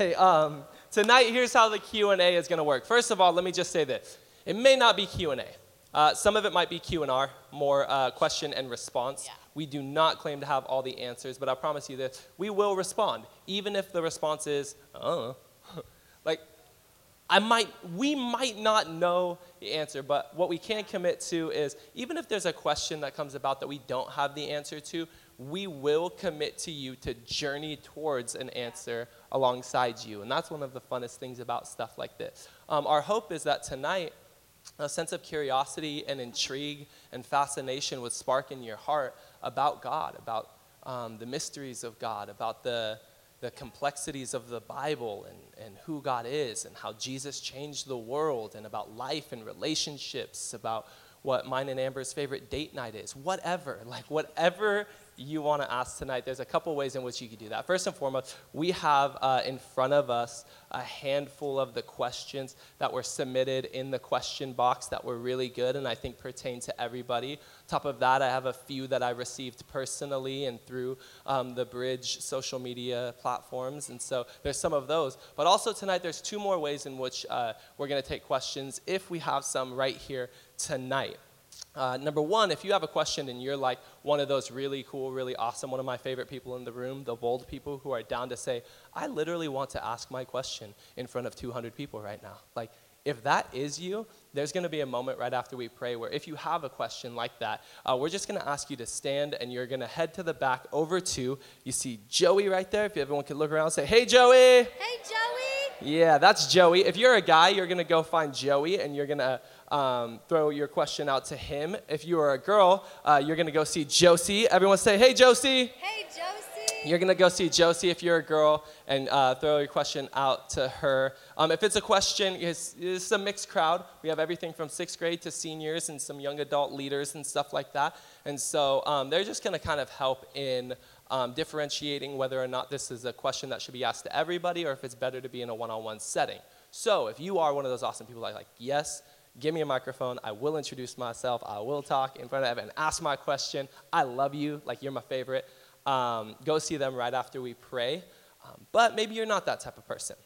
Hey, um, tonight here's how the Q&A is going to work. First of all, let me just say this. It may not be Q&A. Uh, some of it might be Q&R, more uh, question and response. Yeah. We do not claim to have all the answers, but I promise you this, we will respond, even if the response is, uh, like, I might, we might not know the answer, but what we can commit to is even if there's a question that comes about that we don't have the answer to, we will commit to you to journey towards an answer alongside you. And that's one of the funnest things about stuff like this. Um, our hope is that tonight, a sense of curiosity and intrigue and fascination would spark in your heart about God, about um, the mysteries of God, about the, the complexities of the Bible and, and who God is and how Jesus changed the world and about life and relationships, about what mine and Amber's favorite date night is, whatever, like whatever you want to ask tonight, there's a couple ways in which you could do that. First and foremost, we have uh, in front of us a handful of the questions that were submitted in the question box that were really good and I think pertain to everybody. Top of that, I have a few that I received personally and through um, the Bridge social media platforms. And so there's some of those. But also tonight, there's two more ways in which uh, we're going to take questions if we have some right here tonight. Uh, number one, if you have a question and you're like one of those really cool, really awesome, one of my favorite people in the room, the bold people who are down to say, I literally want to ask my question in front of 200 people right now. Like, if that is you, there's going to be a moment right after we pray where if you have a question like that, uh, we're just going to ask you to stand and you're going to head to the back over to, you see Joey right there. If everyone could look around and say, Hey, Joey. Hey, Joey. Yeah, that's Joey. If you're a guy, you're going to go find Joey and you're going to um, throw your question out to him. If you are a girl, uh, you're going to go see Josie. Everyone say, Hey, Josie. Hey, Josie. You're going to go see Josie if you're a girl and uh, throw your question out to her. Um, if it's a question, it's, it's a mixed crowd. We have everything from sixth grade to seniors and some young adult leaders and stuff like that. And so um, they're just going to kind of help in um, differentiating whether or not this is a question that should be asked to everybody or if it's better to be in a one on one setting. So if you are one of those awesome people that like, yes, give me a microphone. I will introduce myself. I will talk in front of and ask my question. I love you, like you're my favorite. Um, go see them right after we pray. Um, but maybe you're not that type of person.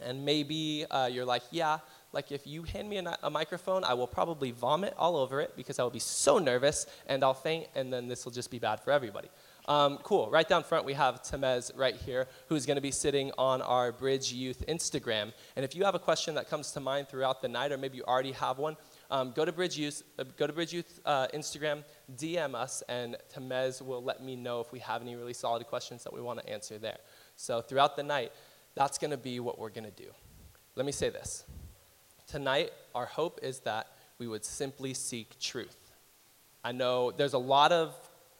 And maybe uh, you're like, yeah, like if you hand me a, a, microphone, I will probably vomit all over it because I will be so nervous and I'll faint, and then this will just be bad for everybody. Um, cool. Right down front, we have Temez right here, who's going to be sitting on our Bridge Youth Instagram. And if you have a question that comes to mind throughout the night, or maybe you already have one, um, go to Bridge Youth, uh, go to Bridge Youth uh, Instagram, DM us, and Temez will let me know if we have any really solid questions that we want to answer there. So throughout the night, that's going to be what we're going to do. Let me say this. Tonight, our hope is that we would simply seek truth. I know there's a lot of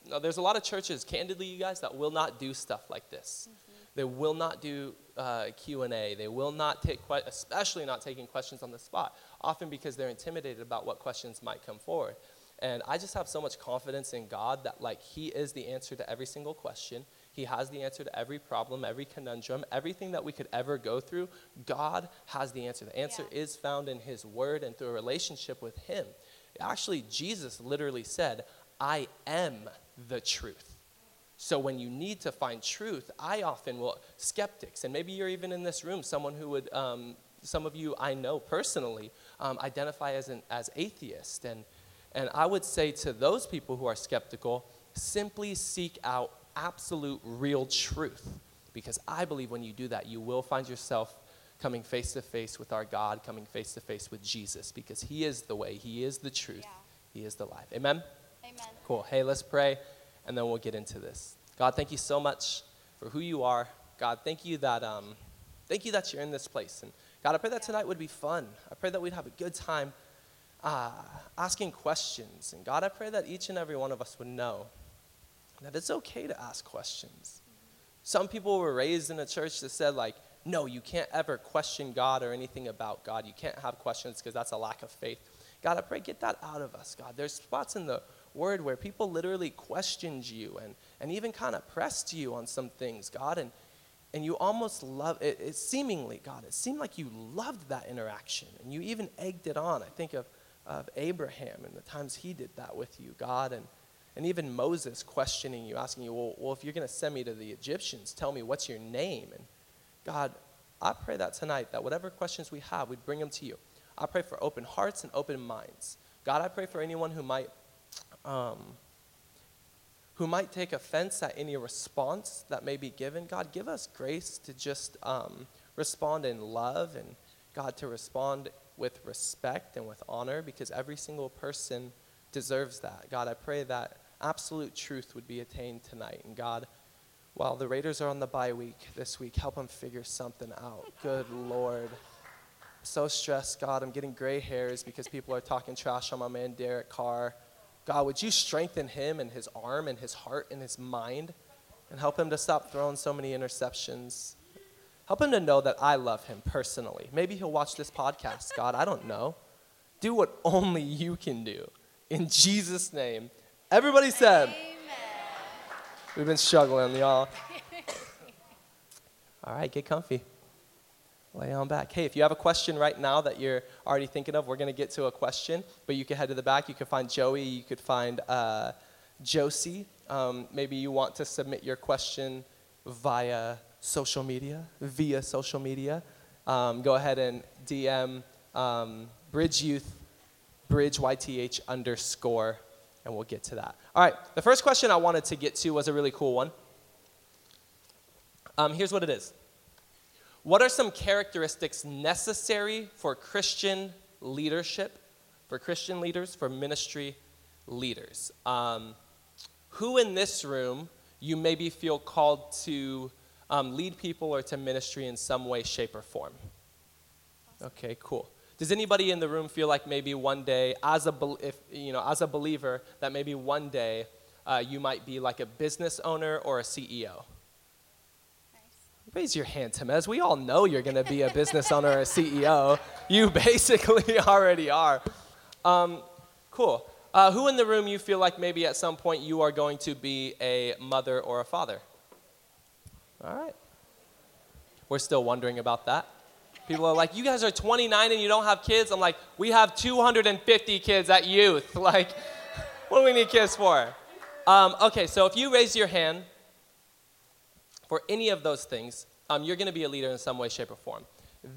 now, there's a lot of churches, candidly, you guys, that will not do stuff like this. Mm-hmm. They will not do uh, Q&A. They will not take, que- especially not taking questions on the spot, often because they're intimidated about what questions might come forward. And I just have so much confidence in God that, like, He is the answer to every single question. He has the answer to every problem, every conundrum, everything that we could ever go through. God has the answer. The answer yeah. is found in His Word and through a relationship with Him. Actually, Jesus literally said, I am the truth. So when you need to find truth, I often will, skeptics, and maybe you're even in this room, someone who would, um, some of you I know personally, um, identify as an as atheist. And, and I would say to those people who are skeptical, simply seek out absolute real truth. Because I believe when you do that, you will find yourself coming face to face with our God, coming face to face with Jesus, because He is the way, He is the truth, yeah. He is the life. Amen? Amen. Cool. Hey, let's pray, and then we'll get into this. God, thank you so much for who you are. God, thank you that um, thank you that you're in this place. And God, I pray that tonight would be fun. I pray that we'd have a good time uh, asking questions. And God, I pray that each and every one of us would know that it's okay to ask questions. Some people were raised in a church that said, like, no, you can't ever question God or anything about God. You can't have questions because that's a lack of faith. God, I pray, get that out of us, God. There's spots in the word where people literally questioned you and, and even kind of pressed you on some things, God. And, and you almost love it, it seemingly, God, it seemed like you loved that interaction and you even egged it on. I think of, of Abraham and the times he did that with you, God. And, and even Moses questioning you, asking you, well, well if you're going to send me to the Egyptians, tell me what's your name? And God, I pray that tonight, that whatever questions we have, we'd bring them to you. I pray for open hearts and open minds. God, I pray for anyone who might, um, who might take offense at any response that may be given. God, give us grace to just um, respond in love and, God, to respond with respect and with honor because every single person deserves that. God, I pray that absolute truth would be attained tonight. And God, while the Raiders are on the bye week this week, help them figure something out. Good Lord. So stressed, God. I'm getting gray hairs because people are talking trash on my man Derek Carr. God, would you strengthen him and his arm and his heart and his mind and help him to stop throwing so many interceptions? Help him to know that I love him personally. Maybe he'll watch this podcast, God. I don't know. Do what only you can do. In Jesus' name. Everybody said, Amen. We've been struggling, y'all. All right, get comfy. Lay on back. Hey, if you have a question right now that you're already thinking of, we're going to get to a question, but you can head to the back. You can find Joey. You could find uh, Josie. Um, maybe you want to submit your question via social media, via social media. Um, go ahead and DM um, Bridge Youth, Bridge YTH underscore, and we'll get to that. All right, the first question I wanted to get to was a really cool one. Um, here's what it is What are some characteristics necessary for Christian leadership, for Christian leaders, for ministry leaders? Um, who in this room you maybe feel called to um, lead people or to ministry in some way, shape, or form? Okay, cool. Does anybody in the room feel like maybe one day, as a if you know, as a believer, that maybe one day uh, you might be like a business owner or a CEO? Raise your hand, Temez. We all know you're going to be a business owner or a CEO. You basically already are. Um, cool. Uh, who in the room you feel like maybe at some point you are going to be a mother or a father? All right. We're still wondering about that. People are like, you guys are 29 and you don't have kids. I'm like, we have 250 kids at youth. Like, what do we need kids for? Um, okay, so if you raise your hand for any of those things, um, you're going to be a leader in some way, shape, or form.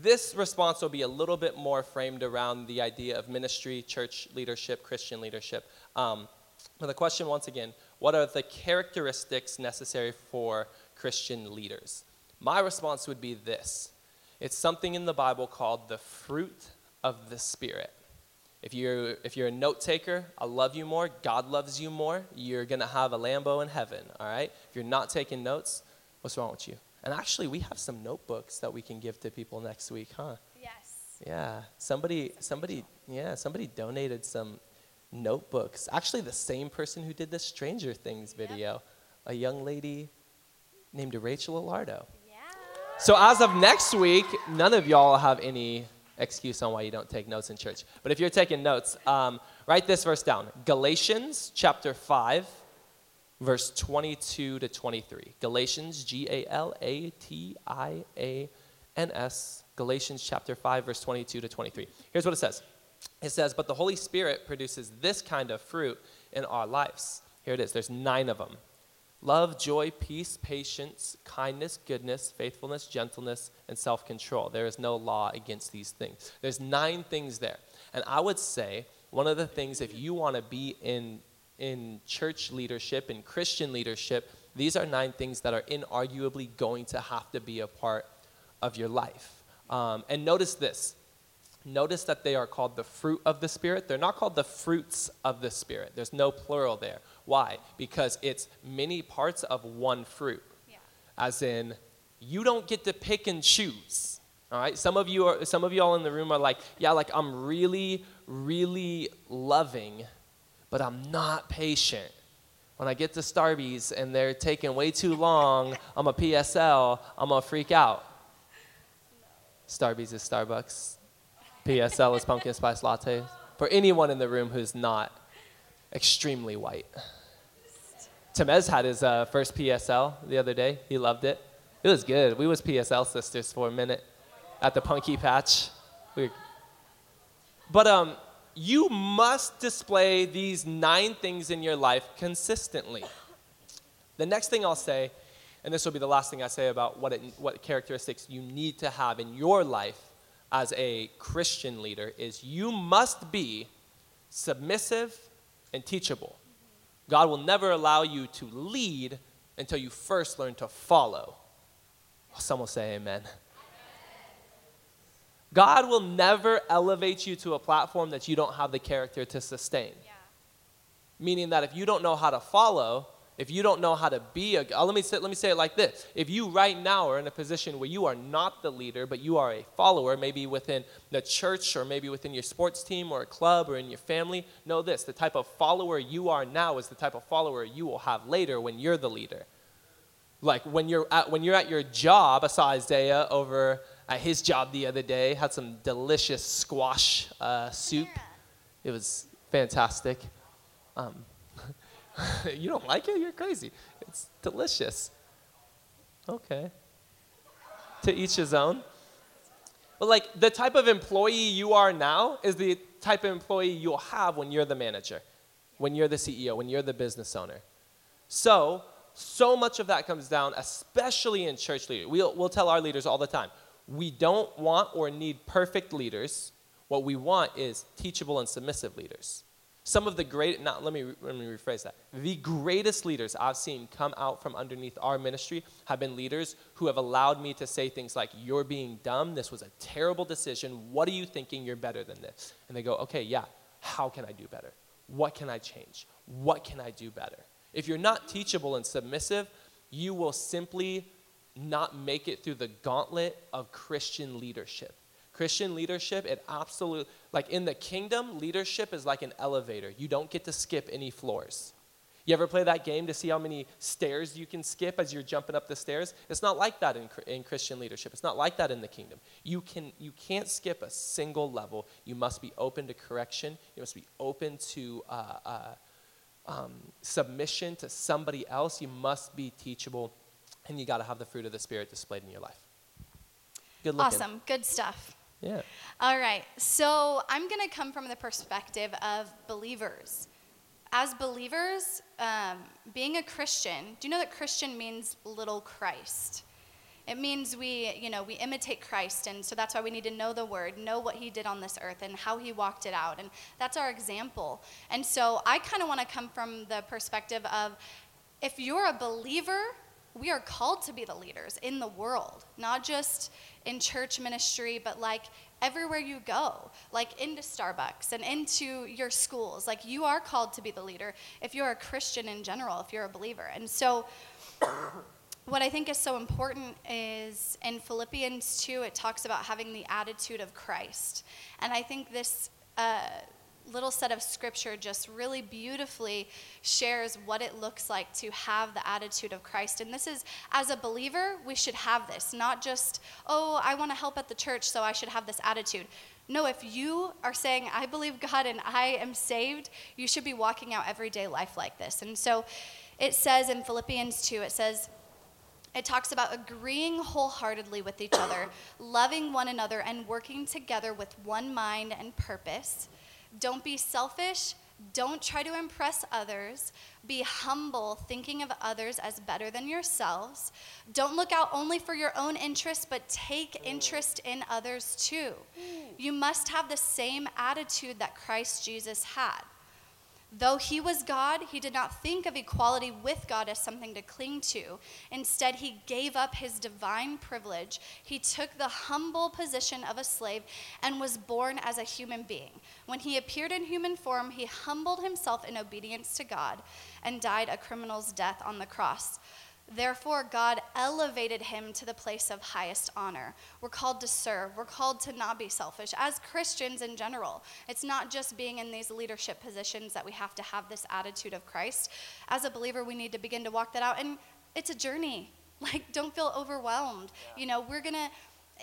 This response will be a little bit more framed around the idea of ministry, church leadership, Christian leadership. Um, but the question, once again, what are the characteristics necessary for Christian leaders? My response would be this it's something in the Bible called the fruit of the Spirit. If you're, if you're a note taker, I love you more. God loves you more. You're going to have a Lambo in heaven, all right? If you're not taking notes, what's wrong with you? And actually, we have some notebooks that we can give to people next week, huh? Yes. Yeah, somebody, somebody, yeah, somebody donated some notebooks. Actually, the same person who did the Stranger Things Yep. video, a young lady named Rachel Alardo. Yeah. So as of next week, none of y'all have any excuse on why you don't take notes in church. But if you're taking notes, um, write this verse down: Galatians chapter five, verse 22 to 23. Galatians, G A L A T I A N S. Galatians chapter 5, verse 22 to 23. Here's what it says. It says, But the Holy Spirit produces this kind of fruit in our lives. Here it is. There's nine of them love, joy, peace, patience, kindness, goodness, faithfulness, gentleness, and self control. There is no law against these things. There's nine things there. And I would say one of the things, if you want to be in, in church leadership, in Christian leadership, these are nine things that are inarguably going to have to be a part of your life. Um, and notice this Notice that they are called the fruit of the Spirit. They're not called the fruits of the Spirit. There's no plural there. Why? Because it's many parts of one fruit. Yeah. As in, you don't get to pick and choose. All right. Some of you are. Some of y'all in the room are like, yeah, like I'm really, really loving, but I'm not patient. When I get to Starbucks and they're taking way too long, I'm a PSL. I'm gonna freak out. Starbucks is Starbucks. PSL is pumpkin spice latte. For anyone in the room who's not extremely white. Temez had his uh, first PSL the other day. He loved it. It was good. We was PSL sisters for a minute at the Punky Patch. We but um, you must display these nine things in your life consistently. The next thing I'll say and this will be the last thing I say about what, it, what characteristics you need to have in your life as a Christian leader, is you must be submissive and teachable. God will never allow you to lead until you first learn to follow. Some will say amen. God will never elevate you to a platform that you don't have the character to sustain. Yeah. Meaning that if you don't know how to follow, if you don't know how to be a, uh, let me say, let me say it like this: If you right now are in a position where you are not the leader, but you are a follower, maybe within the church or maybe within your sports team or a club or in your family, know this: the type of follower you are now is the type of follower you will have later when you're the leader. Like when you're at when you're at your job, I saw Isaiah over at his job the other day, had some delicious squash uh, soup. It was fantastic. Um, you don't like it? You're crazy. It's delicious. Okay. To each his own. But like the type of employee you are now is the type of employee you'll have when you're the manager, when you're the CEO, when you're the business owner. So, so much of that comes down, especially in church leaders. We'll, we'll tell our leaders all the time we don't want or need perfect leaders. What we want is teachable and submissive leaders. Some of the great, not, let me, let me rephrase that. The greatest leaders I've seen come out from underneath our ministry have been leaders who have allowed me to say things like, You're being dumb. This was a terrible decision. What are you thinking? You're better than this. And they go, Okay, yeah. How can I do better? What can I change? What can I do better? If you're not teachable and submissive, you will simply not make it through the gauntlet of Christian leadership. Christian leadership, it absolutely, like in the kingdom, leadership is like an elevator. You don't get to skip any floors. You ever play that game to see how many stairs you can skip as you're jumping up the stairs? It's not like that in, in Christian leadership. It's not like that in the kingdom. You, can, you can't skip a single level. You must be open to correction. You must be open to uh, uh, um, submission to somebody else. You must be teachable and you got to have the fruit of the Spirit displayed in your life. Good looking. Awesome. Good stuff. Yeah. All right. So I'm going to come from the perspective of believers. As believers, um, being a Christian, do you know that Christian means little Christ? It means we, you know, we imitate Christ, and so that's why we need to know the Word, know what He did on this earth, and how He walked it out, and that's our example. And so I kind of want to come from the perspective of, if you're a believer, we are called to be the leaders in the world, not just in church ministry, but like everywhere you go, like into Starbucks and into your schools. Like you are called to be the leader if you're a Christian in general, if you're a believer. And so, what I think is so important is in Philippians 2, it talks about having the attitude of Christ. And I think this. Uh, little set of scripture just really beautifully shares what it looks like to have the attitude of Christ. And this is, as a believer, we should have this, not just, oh, I want to help at the church, so I should have this attitude. No, if you are saying, I believe God and I am saved, you should be walking out everyday life like this. And so it says in Philippians 2, it says, it talks about agreeing wholeheartedly with each other, loving one another, and working together with one mind and purpose. Don't be selfish. Don't try to impress others. Be humble, thinking of others as better than yourselves. Don't look out only for your own interests, but take mm. interest in others too. Mm. You must have the same attitude that Christ Jesus had. Though he was God, he did not think of equality with God as something to cling to. Instead, he gave up his divine privilege. He took the humble position of a slave and was born as a human being. When he appeared in human form, he humbled himself in obedience to God and died a criminal's death on the cross. Therefore, God elevated him to the place of highest honor. We're called to serve. We're called to not be selfish. As Christians in general, it's not just being in these leadership positions that we have to have this attitude of Christ. As a believer, we need to begin to walk that out. And it's a journey. Like, don't feel overwhelmed. Yeah. You know, we're going to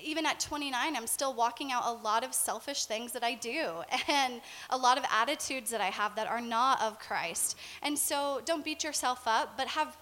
even at 29, I'm still walking out a lot of selfish things that I do and a lot of attitudes that I have that are not of Christ. And so don't beat yourself up, but have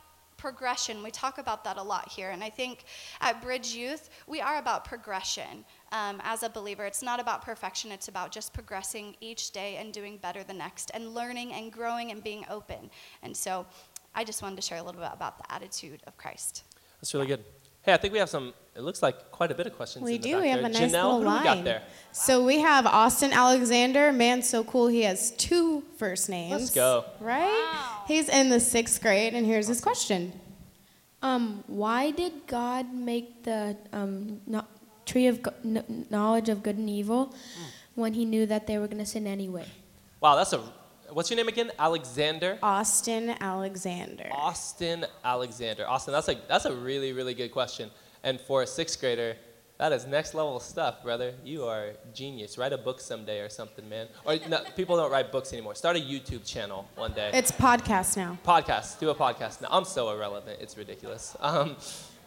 progression. We talk about that a lot here. And I think at Bridge Youth, we are about progression um, as a believer. It's not about perfection, it's about just progressing each day and doing better the next and learning and growing and being open. And so I just wanted to share a little bit about the attitude of Christ. That's really good. Hey, I think we have some. It looks like quite a bit of questions. We in the do. back We have there. a nice Janelle, little who do we line. got there? So we have Austin Alexander. Man, so cool. He has two first names. Let's go. Right? Wow. He's in the sixth grade, and here's his question. Um, why did God make the um, no, tree of go- kn- knowledge of good and evil when He knew that they were going to sin anyway? Wow, that's a. What's your name again? Alexander. Austin Alexander. Austin Alexander. Austin, that's a that's a really really good question. And for a sixth grader, that is next level stuff, brother. You are genius. Write a book someday or something, man. Or no, people don't write books anymore. Start a YouTube channel one day. It's podcast now. podcast. Do a podcast. Now, I'm so irrelevant. It's ridiculous. Um,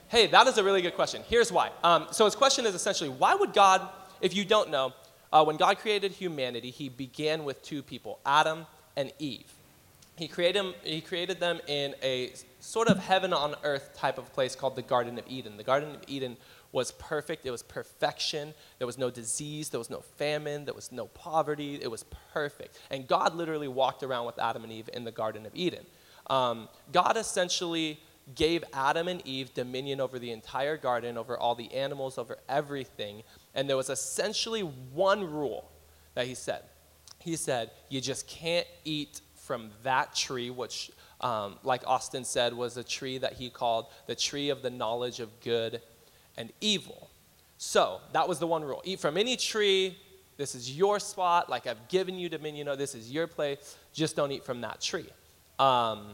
hey, that is a really good question. Here's why. Um, so his question is essentially, why would God, if you don't know, uh, when God created humanity, he began with two people, Adam and Eve. He created, them, he created them in a sort of heaven on earth type of place called the Garden of Eden. The Garden of Eden was perfect, it was perfection. There was no disease, there was no famine, there was no poverty. It was perfect. And God literally walked around with Adam and Eve in the Garden of Eden. Um, God essentially gave Adam and Eve dominion over the entire garden, over all the animals, over everything. And there was essentially one rule that he said. He said, You just can't eat from that tree, which, um, like Austin said, was a tree that he called the tree of the knowledge of good and evil. So that was the one rule. Eat from any tree. This is your spot. Like I've given you dominion. Oh, this is your place. Just don't eat from that tree. Um,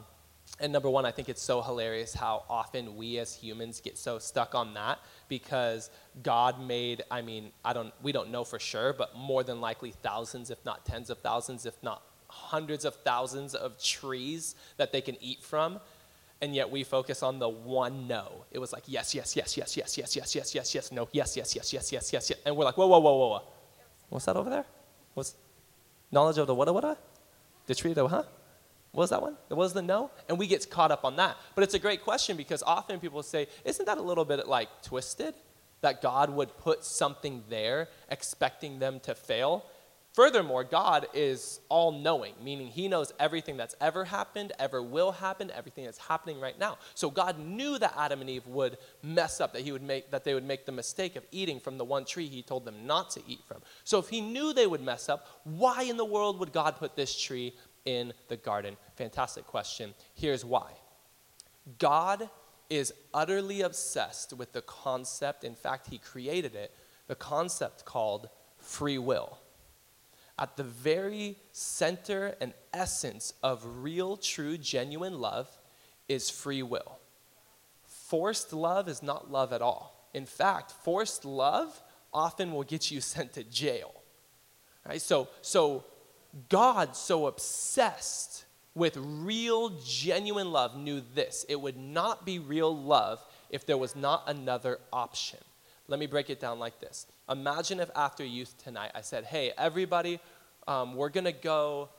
and number one, I think it's so hilarious how often we as humans get so stuck on that because God made, I mean, I don't, we don't know for sure, but more than likely thousands, if not tens of thousands, if not hundreds of thousands of trees that they can eat from. And yet we focus on the one no. It was like, yes, yes, yes, yes, yes, yes, yes, yes, yes, yes, no, yes, yes, yes, yes, yes, yes, yes. And we're like, whoa, whoa, whoa, whoa, whoa. What's that over there? What's knowledge of the what, what, The tree the, huh? What was that one? What was the no? And we get caught up on that. But it's a great question because often people say, isn't that a little bit like twisted? That God would put something there expecting them to fail? Furthermore, God is all knowing, meaning He knows everything that's ever happened, ever will happen, everything that's happening right now. So God knew that Adam and Eve would mess up, that He would make that they would make the mistake of eating from the one tree He told them not to eat from. So if He knew they would mess up, why in the world would God put this tree in the garden? Fantastic question. Here's why. God is utterly obsessed with the concept, in fact, He created it, the concept called free will at the very center and essence of real, true, genuine love is free will. Forced love is not love at all. In fact, forced love often will get you sent to jail. Right? So, so God, so obsessed with real, genuine love, knew this it would not be real love if there was not another option. Let me break it down like this. Imagine if after youth tonight I said, hey, everybody, um, we're to go.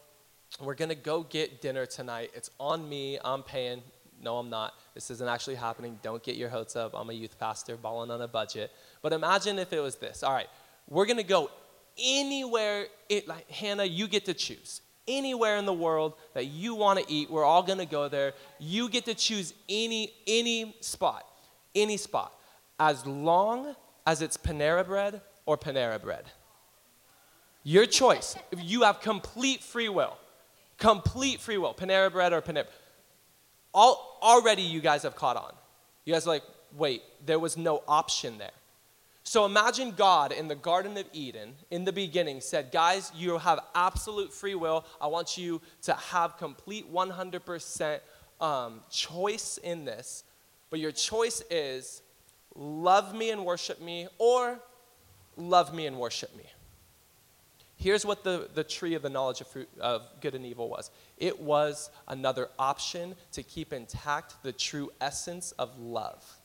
We're to go get dinner tonight. It's on me. I'm paying. No, I'm not. This isn't actually happening. Don't get your hopes up. I'm a youth pastor balling on a budget. But imagine if it was this. All right, we're to go anywhere. It, like Hannah, you get to choose anywhere in the world that you want to eat. We're all going to go there. You get to choose any any spot, any spot, as long as it's Panera bread or Panera bread. Your choice. You have complete free will. Complete free will. Panera bread or Panera. All, already you guys have caught on. You guys are like, wait, there was no option there. So imagine God in the Garden of Eden in the beginning said, guys, you have absolute free will. I want you to have complete 100% um, choice in this. But your choice is love me and worship me or love me and worship me. Here's what the, the tree of the knowledge of, fruit, of good and evil was it was another option to keep intact the true essence of love.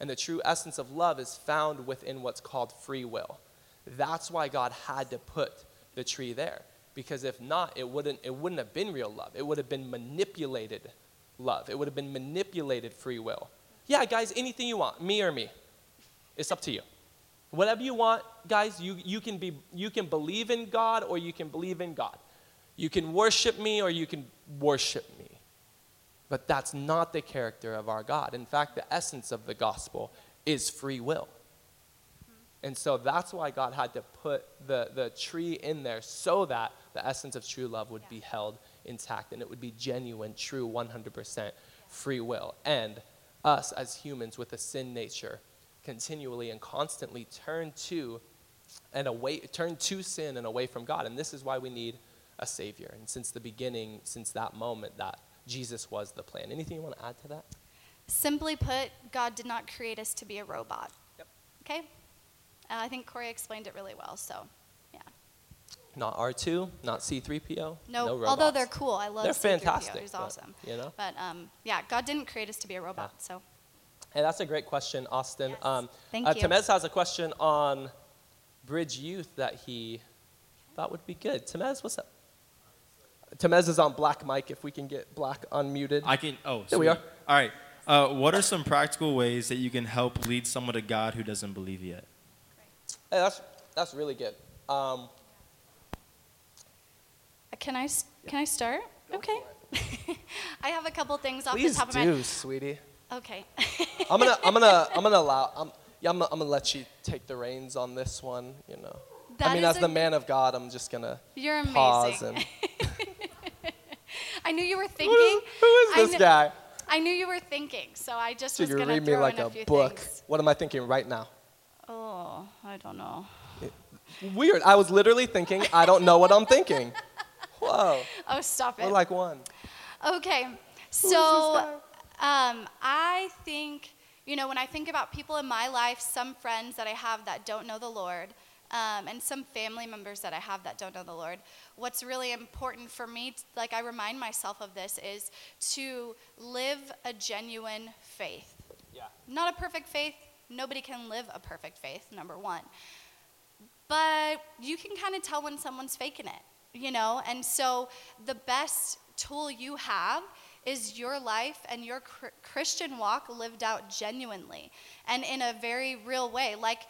And the true essence of love is found within what's called free will. That's why God had to put the tree there. Because if not, it wouldn't, it wouldn't have been real love. It would have been manipulated love. It would have been manipulated free will. Yeah, guys, anything you want, me or me. It's up to you. Whatever you want, guys, you, you, can be, you can believe in God or you can believe in God. You can worship me or you can worship me. But that's not the character of our God. In fact, the essence of the gospel is free will. And so that's why God had to put the, the tree in there so that the essence of true love would be held intact and it would be genuine, true, 100% free will. And us as humans with a sin nature continually and constantly turn to and away turn to sin and away from God. And this is why we need a savior. And since the beginning, since that moment that Jesus was the plan. Anything you want to add to that? Simply put, God did not create us to be a robot. Yep. Okay? And I think Corey explained it really well, so yeah. Not R2, not C3PO. No, no although they're cool. I love They're C-3PO. fantastic, He's but, awesome. you know? But um, yeah, God didn't create us to be a robot, so Hey, that's a great question, Austin. Yes. Um, Thank uh, you. Temez has a question on Bridge Youth that he thought would be good. Temez, what's up? Temez is on black mic. If we can get black unmuted. I can. Oh, There we are. All right. Uh, what are some practical ways that you can help lead someone to God who doesn't believe yet? Hey, that's that's really good. Um, Uh, can I s- can I start? okay. I have a couple things off please the top do, of my. head. sweetie. Okay. I'm gonna I'm gonna I'm gonna allow. I'm, yeah, I'm, gonna- I'm gonna let you take the reins on this one. You know. I mean, as the man of God, I'm just gonna You're amazing. pause and. I knew you were thinking. is, who is I this kn- guy? I knew you were thinking, so I just So was you gonna read me like a, a few book. things. What am I thinking right now? Oh, I don't know. Weird. I was literally thinking, I don't know what I'm thinking. Whoa. Oh, stop it. We're like one. Okay, so um, I think, you know, when I think about people in my life, some friends that I have that don't know the Lord, um, and some family members that I have that don't know the Lord, what's really important for me, like I remind myself of this, is to live a genuine faith. Yeah. Not a perfect faith. Nobody can live a perfect faith, number one. But you can kind of tell when someone's faking it, you know? And so the best tool you have is your life and your cr- Christian walk lived out genuinely and in a very real way. Like,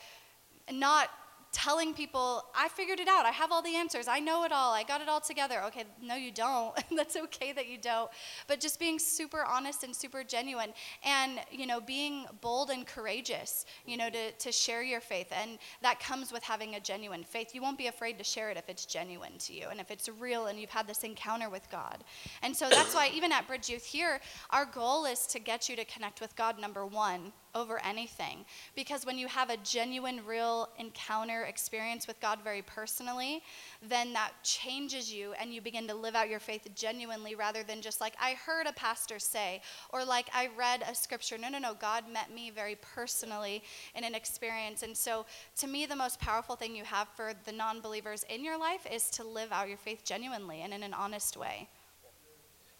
not telling people, I figured it out. I have all the answers. I know it all. I got it all together. Okay, no, you don't. That's okay that you don't. But just being super honest and super genuine and, you know, being bold and courageous, you know, to, to share your faith. And that comes with having a genuine faith. You won't be afraid to share it if it's genuine to you and if it's real and you've had this encounter with God. And so that's why, even at Bridge Youth here, our goal is to get you to connect with God, number one, over anything. Because when you have a genuine, real encounter experience with God very personally, then that changes you and you begin to live out your faith genuinely rather than just like, I heard a pastor say, or like, I read a scripture. No, no, no. God met me very personally in an experience. And so, to me, the most powerful thing you have for the non believers in your life is to live out your faith genuinely and in an honest way.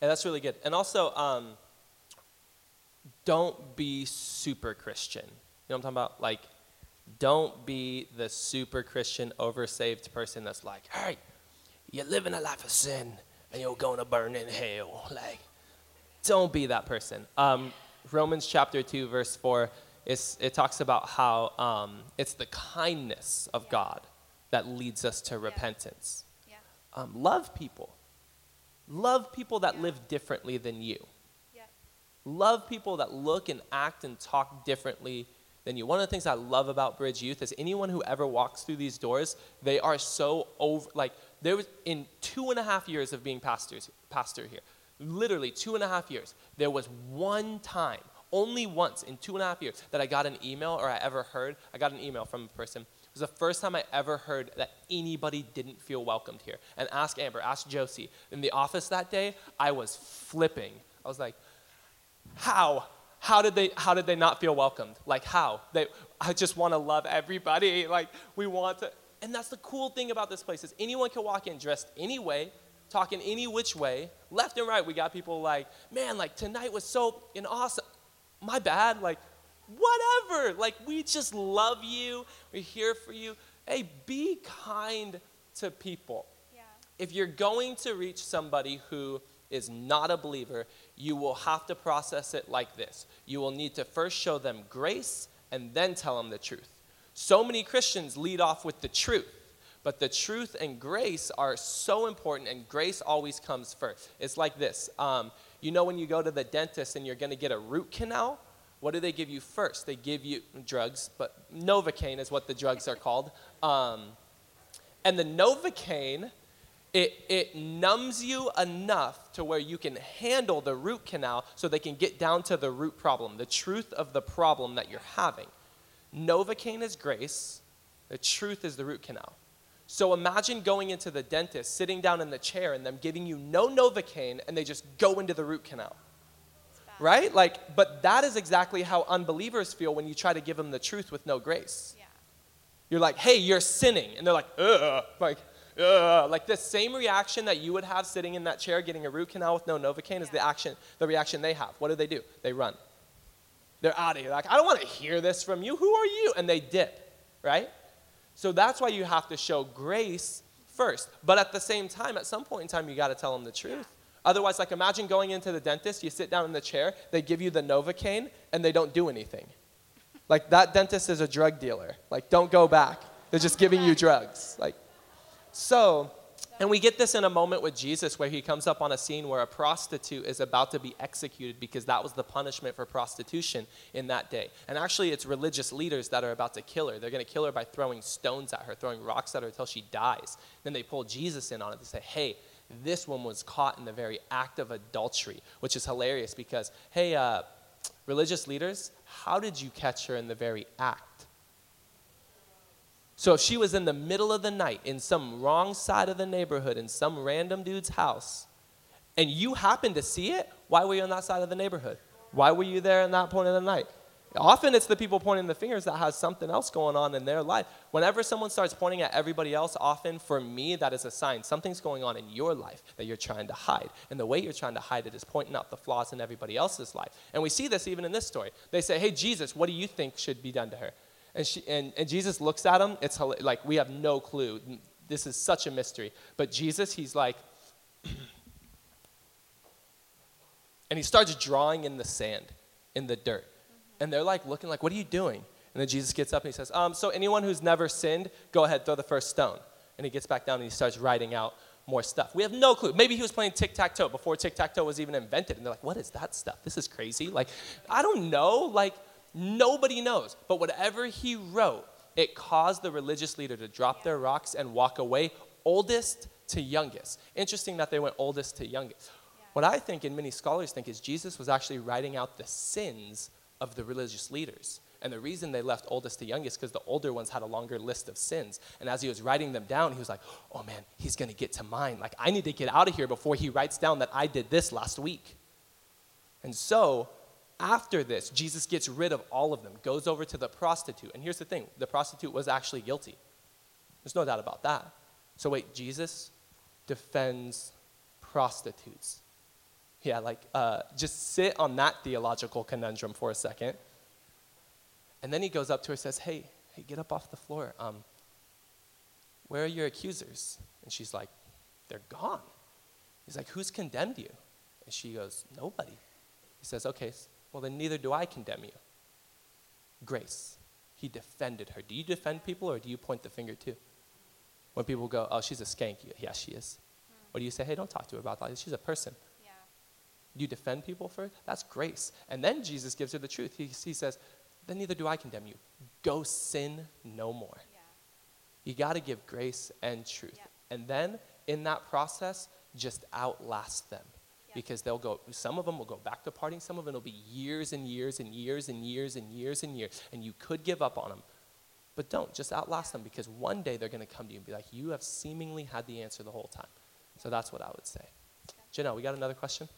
Yeah, that's really good. And also, um, don't be super Christian. You know what I'm talking about? Like, don't be the super Christian, oversaved person that's like, hey, you're living a life of sin and you're going to burn in hell. Like, don't be that person. Um, Romans chapter 2, verse 4, it's, it talks about how um, it's the kindness of God that leads us to repentance. Yeah. Um, love people. Love people that live differently than you. Love people that look and act and talk differently than you. One of the things I love about Bridge Youth is anyone who ever walks through these doors, they are so over, like, there was, in two and a half years of being pastors, pastor here, literally two and a half years, there was one time, only once in two and a half years, that I got an email or I ever heard, I got an email from a person. It was the first time I ever heard that anybody didn't feel welcomed here. And ask Amber, ask Josie. In the office that day, I was flipping. I was like, how? How did they how did they not feel welcomed? Like how? They I just want to love everybody. Like we want to and that's the cool thing about this place is anyone can walk in dressed any way, talking any which way, left and right. We got people like, man, like tonight was so an awesome. My bad, like whatever. Like we just love you. We're here for you. Hey, be kind to people Yeah. if you're going to reach somebody who is not a believer, you will have to process it like this. You will need to first show them grace and then tell them the truth. So many Christians lead off with the truth, but the truth and grace are so important, and grace always comes first. It's like this um, You know, when you go to the dentist and you're going to get a root canal, what do they give you first? They give you drugs, but Novocaine is what the drugs are called. Um, and the Novocaine, it, it numbs you enough to where you can handle the root canal so they can get down to the root problem, the truth of the problem that you're having. Novocaine is grace, the truth is the root canal. So imagine going into the dentist, sitting down in the chair, and them giving you no Novocaine, and they just go into the root canal. Right? Like, but that is exactly how unbelievers feel when you try to give them the truth with no grace. Yeah. You're like, hey, you're sinning. And they're like, ugh. Like, ugh. Like the same reaction that you would have sitting in that chair getting a root canal with no Novocaine is the action, the reaction they have. What do they do? They run. They're out of here. Like, I don't want to hear this from you. Who are you? And they dip, right? So that's why you have to show grace first. But at the same time, at some point in time, you got to tell them the truth. Otherwise, like imagine going into the dentist, you sit down in the chair, they give you the Novocaine, and they don't do anything. Like that dentist is a drug dealer. Like, don't go back. They're just giving you drugs. Like, so, and we get this in a moment with Jesus where he comes up on a scene where a prostitute is about to be executed because that was the punishment for prostitution in that day. And actually, it's religious leaders that are about to kill her. They're going to kill her by throwing stones at her, throwing rocks at her until she dies. Then they pull Jesus in on it. They say, hey, this woman was caught in the very act of adultery, which is hilarious because, hey, uh, religious leaders, how did you catch her in the very act? So if she was in the middle of the night in some wrong side of the neighborhood in some random dude's house, and you happened to see it, why were you on that side of the neighborhood? Why were you there in that point of the night? Often it's the people pointing the fingers that has something else going on in their life. Whenever someone starts pointing at everybody else, often for me, that is a sign something's going on in your life that you're trying to hide. And the way you're trying to hide it is pointing out the flaws in everybody else's life. And we see this even in this story. They say, Hey, Jesus, what do you think should be done to her? And, she, and, and Jesus looks at him. It's like we have no clue. This is such a mystery. But Jesus, he's like, and he starts drawing in the sand, in the dirt. And they're like looking like, what are you doing? And then Jesus gets up and he says, um, so anyone who's never sinned, go ahead, throw the first stone. And he gets back down and he starts writing out more stuff. We have no clue. Maybe he was playing tic tac toe before tic tac toe was even invented. And they're like, what is that stuff? This is crazy. Like, I don't know. Like, nobody knows. But whatever he wrote, it caused the religious leader to drop their rocks and walk away, oldest to youngest. Interesting that they went oldest to youngest. What I think, and many scholars think, is Jesus was actually writing out the sins of the religious leaders. And the reason they left oldest to youngest because the older ones had a longer list of sins. And as he was writing them down, he was like, "Oh man, he's going to get to mine. Like I need to get out of here before he writes down that I did this last week." And so, after this, Jesus gets rid of all of them, goes over to the prostitute. And here's the thing, the prostitute was actually guilty. There's no doubt about that. So wait, Jesus defends prostitutes. Yeah, like, uh, just sit on that theological conundrum for a second. And then he goes up to her and says, Hey, hey, get up off the floor. Um, where are your accusers? And she's like, They're gone. He's like, Who's condemned you? And she goes, Nobody. He says, Okay, well, then neither do I condemn you. Grace. He defended her. Do you defend people or do you point the finger too? When people go, Oh, she's a skank, yeah, she is. Hmm. Or do you say, Hey, don't talk to her about that? She's a person. Yeah. You defend people for? That's grace. And then Jesus gives her the truth. He, he says, Then neither do I condemn you. Go sin no more. Yeah. You got to give grace and truth. Yep. And then in that process, just outlast them. Yep. Because they'll go, some of them will go back to partying, some of them will be years and years and years and years and years and years. And you could give up on them. But don't, just outlast them because one day they're going to come to you and be like, You have seemingly had the answer the whole time. So that's what I would say. Janelle, we got another question?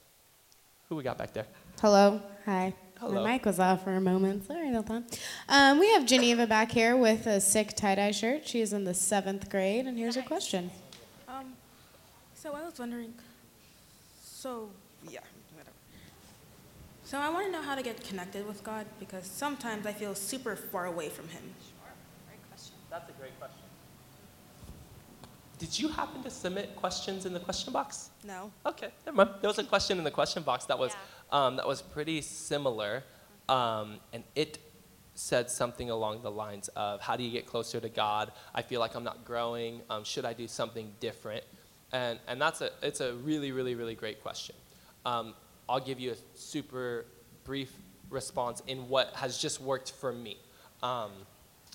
Who we got back there? Hello. Hi. Hello. My mic was off for a moment. Sorry about that. Um, we have Geneva back here with a sick tie dye shirt. She is in the seventh grade, and here's her question. Um, so I was wondering, so, yeah, whatever. So I want to know how to get connected with God because sometimes I feel super far away from Him. Great question. That's a great question. Did you happen to submit questions in the question box? No. Okay, never mind. There was a question in the question box that was um, that was pretty similar, um, and it said something along the lines of, "How do you get closer to God? I feel like I'm not growing. Um, should I do something different?" And and that's a it's a really really really great question. Um, I'll give you a super brief response in what has just worked for me. Um,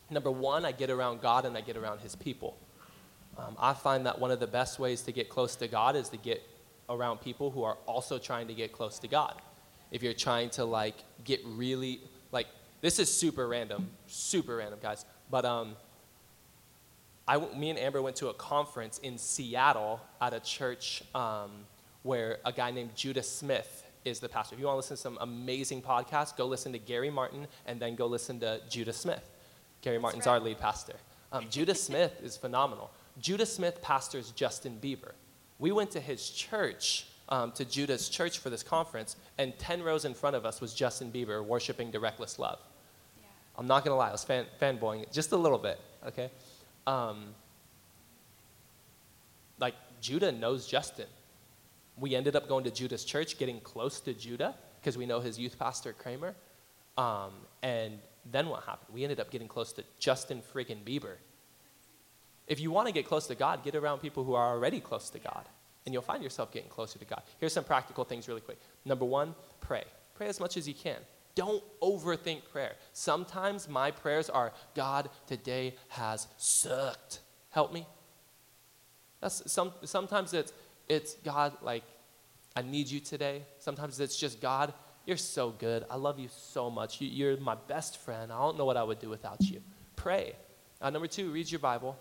number one, I get around God and I get around His people. Um, I find that one of the best ways to get close to God is to get around people who are also trying to get close to God. If you're trying to like get really like this is super random, super random, guys. But um, I, me and Amber went to a conference in Seattle at a church um, where a guy named Judah Smith is the pastor. If you want to listen to some amazing podcasts, go listen to Gary Martin and then go listen to Judah Smith. Gary Martin's our lead pastor. Um, Judah Smith is phenomenal. Judah Smith pastors Justin Bieber. We went to his church, um, to Judah's church for this conference, and 10 rows in front of us was Justin Bieber worshiping the Reckless Love. I'm not going to lie, I was fan, fanboying it just a little bit, okay? Um, like, Judah knows Justin. We ended up going to Judah's church, getting close to Judah, because we know his youth pastor, Kramer. Um, and then what happened? We ended up getting close to Justin friggin' Bieber. If you want to get close to God, get around people who are already close to God, and you'll find yourself getting closer to God. Here's some practical things really quick. Number one, pray. Pray as much as you can. Don't overthink prayer. Sometimes my prayers are, God, today has sucked. Help me. That's some, sometimes it's, it's God, like, I need you today. Sometimes it's just God, you're so good. I love you so much. You, you're my best friend. I don't know what I would do without you. Pray. Uh, number two, read your Bible.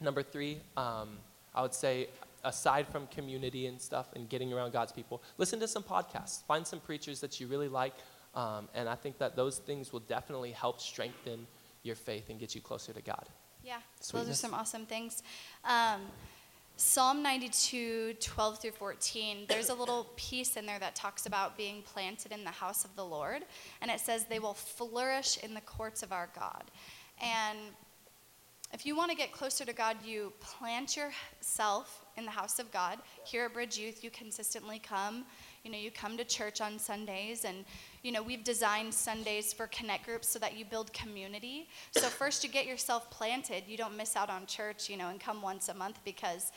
Number three, um, I would say, aside from community and stuff and getting around God's people, listen to some podcasts. Find some preachers that you really like. Um, and I think that those things will definitely help strengthen your faith and get you closer to God. Yeah, those are some awesome things. Um, Psalm 92, 12 through 14, there's a little piece in there that talks about being planted in the house of the Lord. And it says, they will flourish in the courts of our God. And if you want to get closer to God, you plant yourself in the house of God. Here at Bridge Youth, you consistently come. You know, you come to church on Sundays, and you know we've designed Sundays for connect groups so that you build community. So first, you get yourself planted. You don't miss out on church, you know, and come once a month because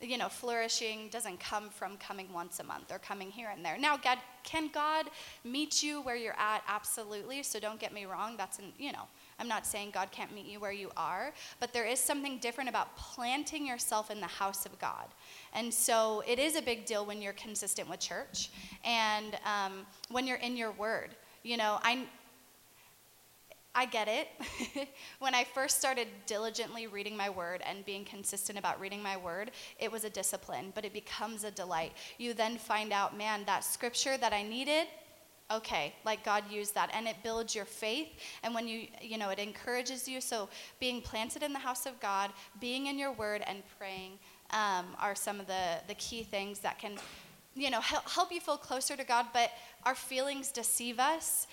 you know, flourishing doesn't come from coming once a month or coming here and there. Now, God, can God meet you where you're at? Absolutely. So don't get me wrong. That's, an, you know, I'm not saying God can't meet you where you are, but there is something different about planting yourself in the house of God. And so it is a big deal when you're consistent with church and um, when you're in your word. You know, I, I get it. when I first started diligently reading my word and being consistent about reading my word, it was a discipline, but it becomes a delight. You then find out, man, that scripture that I needed, okay, like God used that and it builds your faith and when you you know, it encourages you. So being planted in the house of God, being in your word and praying um, are some of the the key things that can you know help, help you feel closer to God, but our feelings deceive us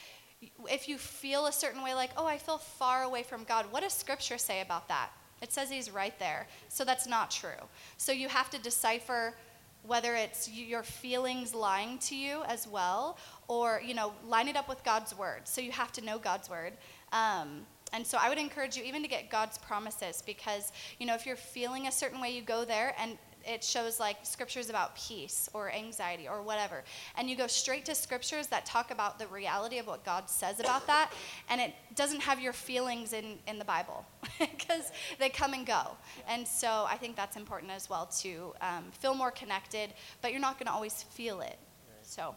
if you feel a certain way, like, oh, I feel far away from God, what does Scripture say about that? It says He's right there. So that's not true. So you have to decipher whether it's your feelings lying to you as well, or you know, line it up with God's word. So you have to know God's word. Um, and so I would encourage you even to get God's promises because you know if you're feeling a certain way, you go there and it shows like scriptures about peace or anxiety or whatever. And you go straight to scriptures that talk about the reality of what God says about that, and it doesn't have your feelings in, in the Bible because they come and go. And so I think that's important as well to um, feel more connected, but you're not going to always feel it. So.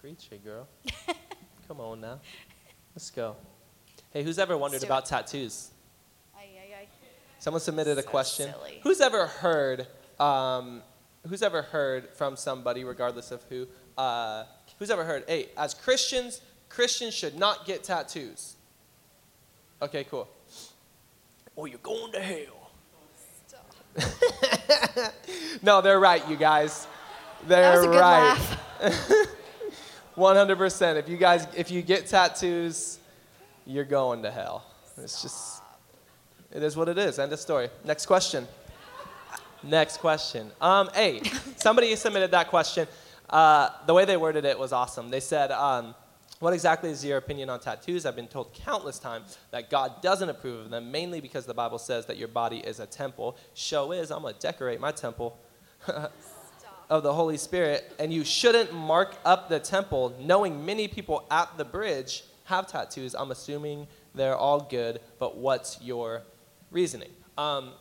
Preach it, girl. Come on now. Let's go. Hey, who's ever wondered about tattoos? Someone submitted a question. silly. Who's ever heard? Um, who's ever heard from somebody, regardless of who? Uh, who's ever heard? Hey, as Christians, Christians should not get tattoos. Okay, cool. Or you're going to hell. no, they're right, you guys. They're That was a good right. 100%. If you guys, if you get tattoos, you're going to hell. It's just, it is what it is. End of story. Next question. Next question. Um, hey, somebody submitted that question. Uh, the way they worded it was awesome. They said, um, what exactly is your opinion on tattoos? I've been told countless times that God doesn't approve of them, mainly because the Bible says that your body is a temple. Show is, I'm going to decorate my temple. of the Holy Spirit, and you shouldn't mark up the temple, knowing many people at the bridge have tattoos. I'm assuming they're all good, but what's your reasoning? Um,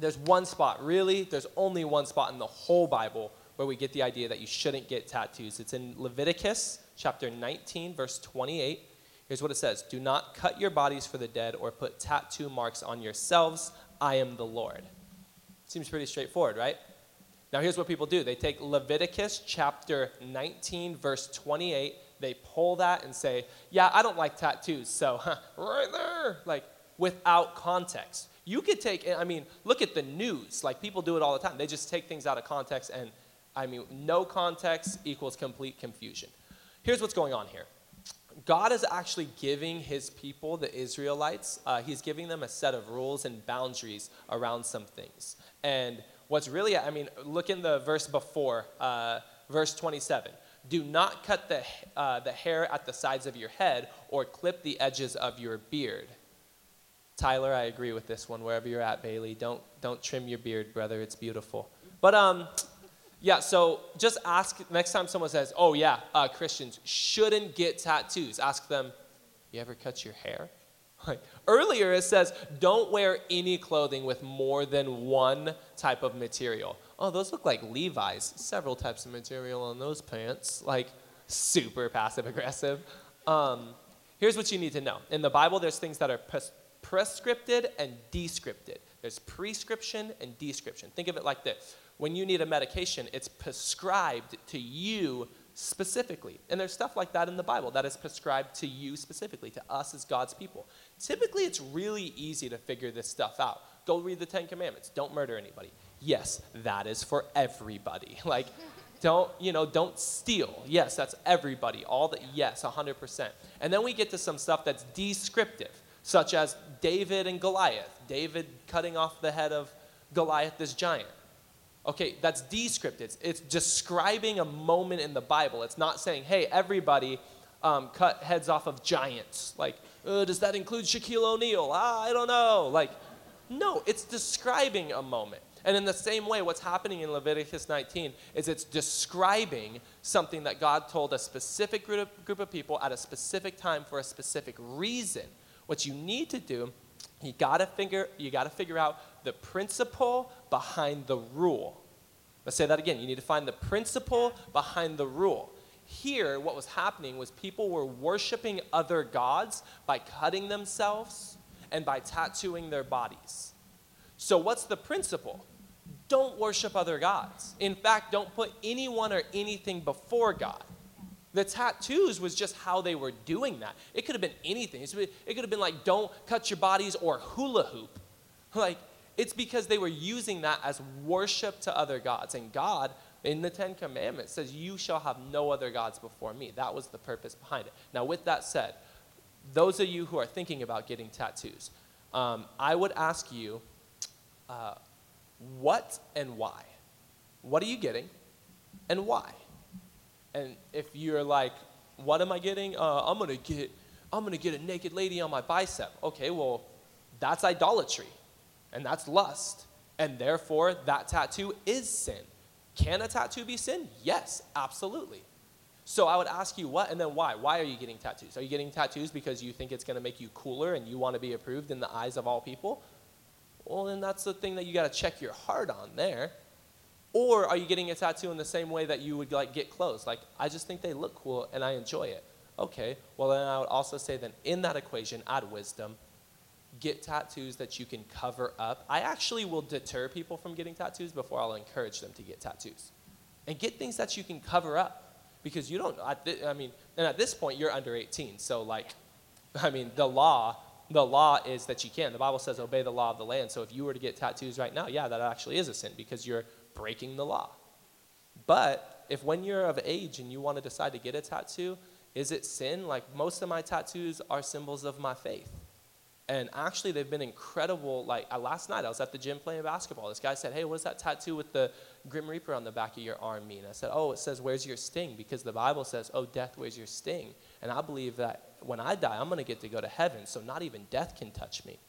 there's one spot, really, there's only one spot in the whole Bible where we get the idea that you shouldn't get tattoos. It's in Leviticus chapter 19, verse 28. Here's what it says Do not cut your bodies for the dead or put tattoo marks on yourselves. I am the Lord. Seems pretty straightforward, right? Now, here's what people do they take Leviticus chapter 19, verse 28, they pull that and say, Yeah, I don't like tattoos, so huh, right there, like without context. You could take, I mean, look at the news. Like people do it all the time. They just take things out of context, and I mean, no context equals complete confusion. Here's what's going on here God is actually giving his people, the Israelites, uh, he's giving them a set of rules and boundaries around some things. And what's really, I mean, look in the verse before, uh, verse 27. Do not cut the, uh, the hair at the sides of your head or clip the edges of your beard. Tyler, I agree with this one. Wherever you're at, Bailey, don't, don't trim your beard, brother. It's beautiful. But um, yeah, so just ask next time someone says, oh, yeah, uh, Christians shouldn't get tattoos, ask them, you ever cut your hair? Earlier it says, don't wear any clothing with more than one type of material. Oh, those look like Levi's. Several types of material on those pants. Like, super passive aggressive. Um, here's what you need to know in the Bible, there's things that are pres- prescripted and descripted. There's prescription and description. Think of it like this when you need a medication, it's prescribed to you specifically. And there's stuff like that in the Bible that is prescribed to you specifically, to us as God's people. Typically, it's really easy to figure this stuff out. Go read the Ten Commandments. Don't murder anybody. Yes, that is for everybody. Like, don't, you know, don't steal. Yes, that's everybody. All the, yes, 100%. And then we get to some stuff that's descriptive, such as David and Goliath. David cutting off the head of Goliath, this giant. Okay, that's descriptive. It's, it's describing a moment in the Bible. It's not saying, hey, everybody um, cut heads off of giants. Like, uh, does that include Shaquille O'Neal? Ah, I don't know. Like, no, it's describing a moment. And in the same way, what's happening in Leviticus 19 is it's describing something that God told a specific group of, group of people at a specific time for a specific reason. What you need to do, you gotta figure, you gotta figure out the principle behind the rule. Let's say that again. You need to find the principle behind the rule. Here, what was happening was people were worshiping other gods by cutting themselves and by tattooing their bodies. So, what's the principle? Don't worship other gods. In fact, don't put anyone or anything before God. The tattoos was just how they were doing that. It could have been anything. It could have been like, don't cut your bodies or hula hoop. Like, it's because they were using that as worship to other gods. And God, in the Ten Commandments, says, You shall have no other gods before me. That was the purpose behind it. Now, with that said, those of you who are thinking about getting tattoos, um, I would ask you, uh, what and why? What are you getting and why? And if you're like, what am I getting? Uh, I'm gonna get, I'm gonna get a naked lady on my bicep. Okay, well, that's idolatry and that's lust. And therefore, that tattoo is sin. Can a tattoo be sin? Yes, absolutely. So I would ask you what and then why? Why are you getting tattoos? Are you getting tattoos because you think it's going to make you cooler and you want to be approved in the eyes of all people? Well, then that's the thing that you got to check your heart on there. Or are you getting a tattoo in the same way that you would like get clothes? Like I just think they look cool and I enjoy it. Okay. Well, then I would also say then in that equation add wisdom get tattoos that you can cover up. I actually will deter people from getting tattoos before I'll encourage them to get tattoos. And get things that you can cover up. Because you don't, I mean, and at this point, you're under 18. So, like, I mean, the law, the law is that you can. The Bible says obey the law of the land. So if you were to get tattoos right now, yeah, that actually is a sin because you're breaking the law. But if when you're of age and you want to decide to get a tattoo, is it sin? Like most of my tattoos are symbols of my faith. And actually, they've been incredible. Like uh, last night, I was at the gym playing basketball. This guy said, "Hey, what's that tattoo with the Grim Reaper on the back of your arm mean?" I said, "Oh, it says where's your sting?" Because the Bible says, "Oh, death, where's your sting?" And I believe that when I die, I'm gonna get to go to heaven, so not even death can touch me.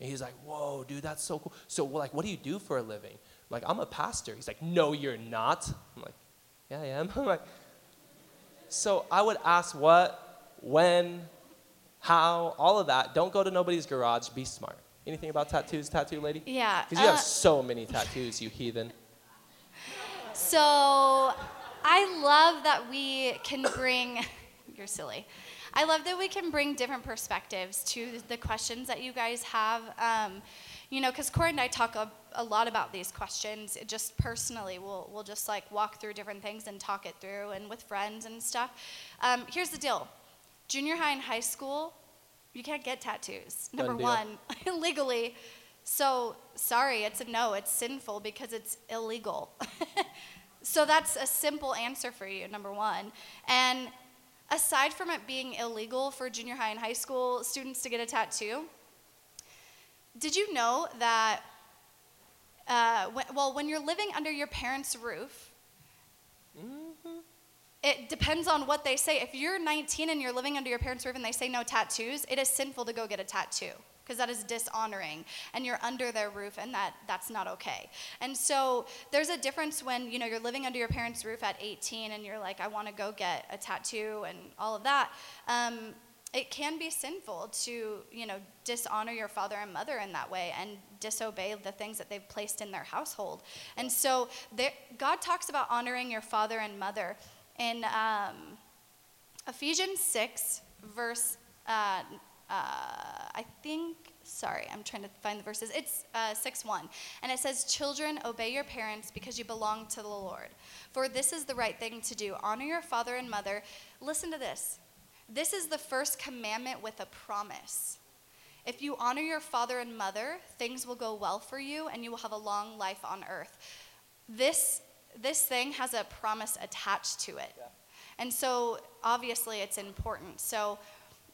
And he's like, "Whoa, dude, that's so cool." So, like, what do you do for a living? Like, I'm a pastor. He's like, No, you're not. I'm like, Yeah, I am. I'm like, so I would ask what, when, how, all of that. Don't go to nobody's garage. Be smart. Anything about tattoos, tattoo lady? Yeah. Because you uh, have so many tattoos, you heathen. So I love that we can bring, you're silly. I love that we can bring different perspectives to the questions that you guys have. Um, you know, because Corey and I talk a, a lot about these questions just personally. We'll, we'll just like walk through different things and talk it through and with friends and stuff. Um, here's the deal junior high and high school, you can't get tattoos, number one, legally. So, sorry, it's a no. It's sinful because it's illegal. so, that's a simple answer for you, number one. And aside from it being illegal for junior high and high school students to get a tattoo, did you know that, uh, when, well, when you're living under your parents' roof, it depends on what they say. If you're 19 and you're living under your parents' roof and they say no tattoos, it is sinful to go get a tattoo because that is dishonoring and you're under their roof and that that's not okay. And so there's a difference when, you know, you're living under your parents' roof at 18 and you're like I want to go get a tattoo and all of that. Um, it can be sinful to, you know, dishonor your father and mother in that way and disobey the things that they've placed in their household. And so there, God talks about honoring your father and mother in um, Ephesians 6, verse, uh, uh, I think, sorry, I'm trying to find the verses. It's uh, 6 1. And it says, Children, obey your parents because you belong to the Lord. For this is the right thing to do. Honor your father and mother. Listen to this. This is the first commandment with a promise. If you honor your father and mother, things will go well for you and you will have a long life on earth. This, this thing has a promise attached to it. And so obviously it's important. So,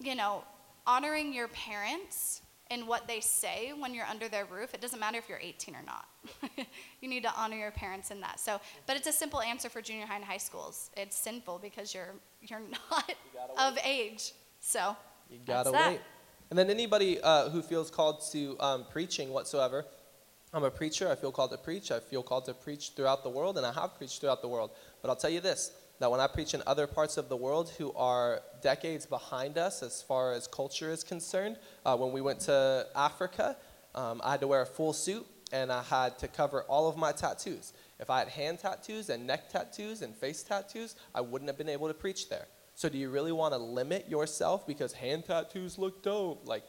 you know, honoring your parents in what they say when you're under their roof, it doesn't matter if you're 18 or not. you need to honor your parents in that. So, but it's a simple answer for junior high and high schools. It's sinful because you're you're not of age. So, You gotta that. wait. And then anybody uh, who feels called to um, preaching whatsoever, I'm a preacher. I feel called to preach. I feel called to preach throughout the world, and I have preached throughout the world. But I'll tell you this: that when I preach in other parts of the world who are decades behind us as far as culture is concerned, uh, when we went to Africa, um, I had to wear a full suit and I had to cover all of my tattoos. If I had hand tattoos and neck tattoos and face tattoos, I wouldn't have been able to preach there. So, do you really want to limit yourself because hand tattoos look dope? Like,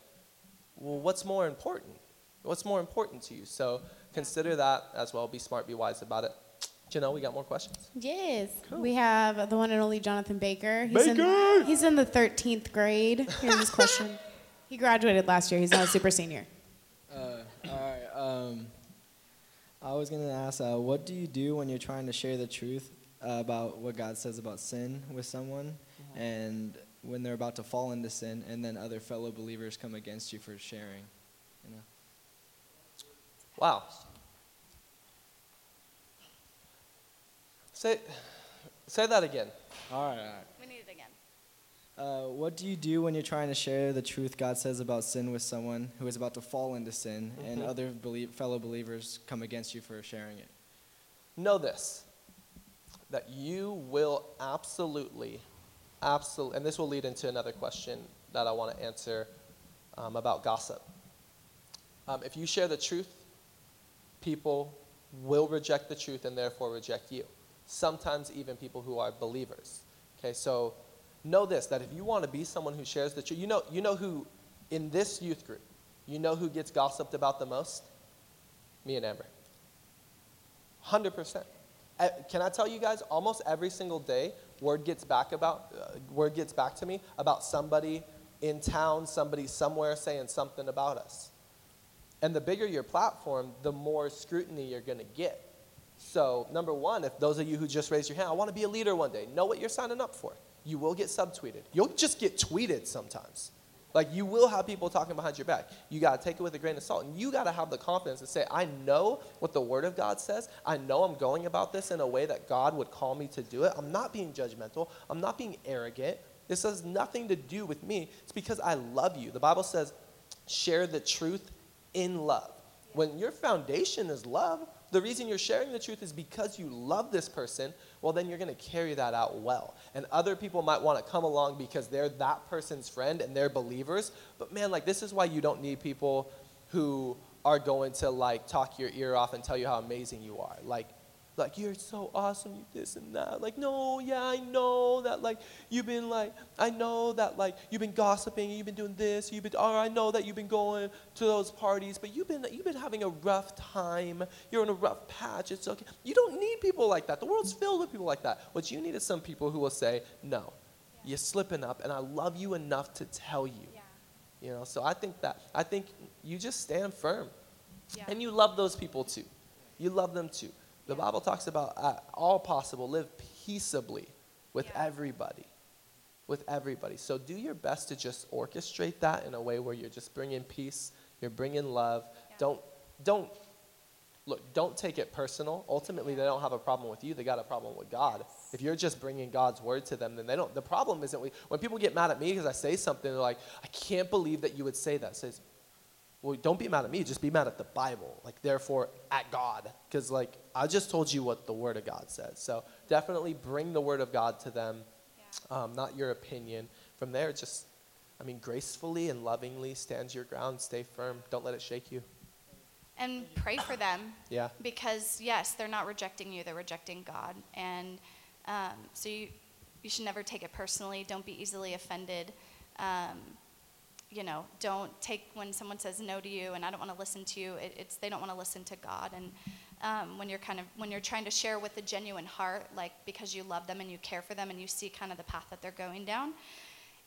well, what's more important? What's more important to you? So, consider that as well. Be smart, be wise about it. Janelle, we got more questions. Yes. We have the one and only Jonathan Baker. He's In, he's in the 13th grade. Here's his question. he graduated last year. He's now a super senior. Uh, all right. Um, I was gonna ask, uh, what do you do when you're trying to share the truth uh, about what God says about sin with someone, and when they're about to fall into sin, and then other fellow believers come against you for sharing? You know. Wow. Say, say that again. All right. All right. we need it again. Uh, what do you do when you're trying to share the truth God says about sin with someone who is about to fall into sin, and Mhm. other belie- fellow believers come against you for sharing it? Know this that you will absolutely, absolutely, and this will lead into another question that I want to answer um, about gossip. Um, if you share the truth, people will reject the truth and therefore reject you. Sometimes even people who are believers. Okay, so know this that if you want to be someone who shares the truth, you know, you know who in this youth group, you know who gets gossiped about the most? Me and Amber. 100%. Uh, Can I tell you guys, almost every single day, word gets back about, uh, word gets back to me about somebody in town, somebody somewhere saying something about us. And the bigger your platform, the more scrutiny you're going to get. So, number one, if those of you who just raised your hand, I want to be a leader one day, know what you're signing up for. You will get subtweeted. You'll just get tweeted sometimes. Like, you will have people talking behind your back. You got to take it with a grain of salt. And you got to have the confidence to say, I know what the Word of God says. I know I'm going about this in a way that God would call me to do it. I'm not being judgmental. I'm not being arrogant. This has nothing to do with me. It's because I love you. The Bible says, share the truth in love. When your foundation is love, the reason you're sharing the truth is because you love this person, well, then you're going to carry that out well. And other people might want to come along because they're that person's friend and they're believers. But man, like, this is why you don't need people who are going to, like, talk your ear off and tell you how amazing you are. Like, like you're so awesome you this and that. Like no yeah i know that like you've been like i know that like you've been gossiping you've been doing this you've been or i know that you've been going to those parties but you've been you've been having a rough time. You're in a rough patch. It's okay. You don't need people like that. The world's filled with people like that. What you need is some people who will say no. You're slipping up and i love you enough to tell you. Yeah. you know so i think that i think you just stand firm. Yeah. and you love those people too. You love them too the bible talks about uh, all possible live peaceably with Yeah. everybody with everybody. So do your best to just orchestrate that in a way where you're just bringing peace you're bringing love. Yeah. don't don't look don't take it personal. Ultimately they don't have a problem with you they got a problem with god. If you're just bringing god's word to them then they don't the problem isn't we, when people get mad at me because i say something they're like i can't believe that you would say that. Says well don't be mad at me just be mad at the bible. Like therefore at god. Because like i just told you what the word of god says. So definitely bring the word of god to them. Yeah. um, not your opinion. From there just i mean gracefully and lovingly stand your ground stay firm don't let it shake you. And pray for them. Yeah. Because yes they're not rejecting you they're rejecting god. And um, so you, you should never take it personally. Don't be easily offended. Um, you know don't take when someone says no to you and i don't want to listen to you it, it's they don't want to listen to god and um, when you're kind of when you're trying to share with a genuine heart like because you love them and you care for them and you see kind of the path that they're going down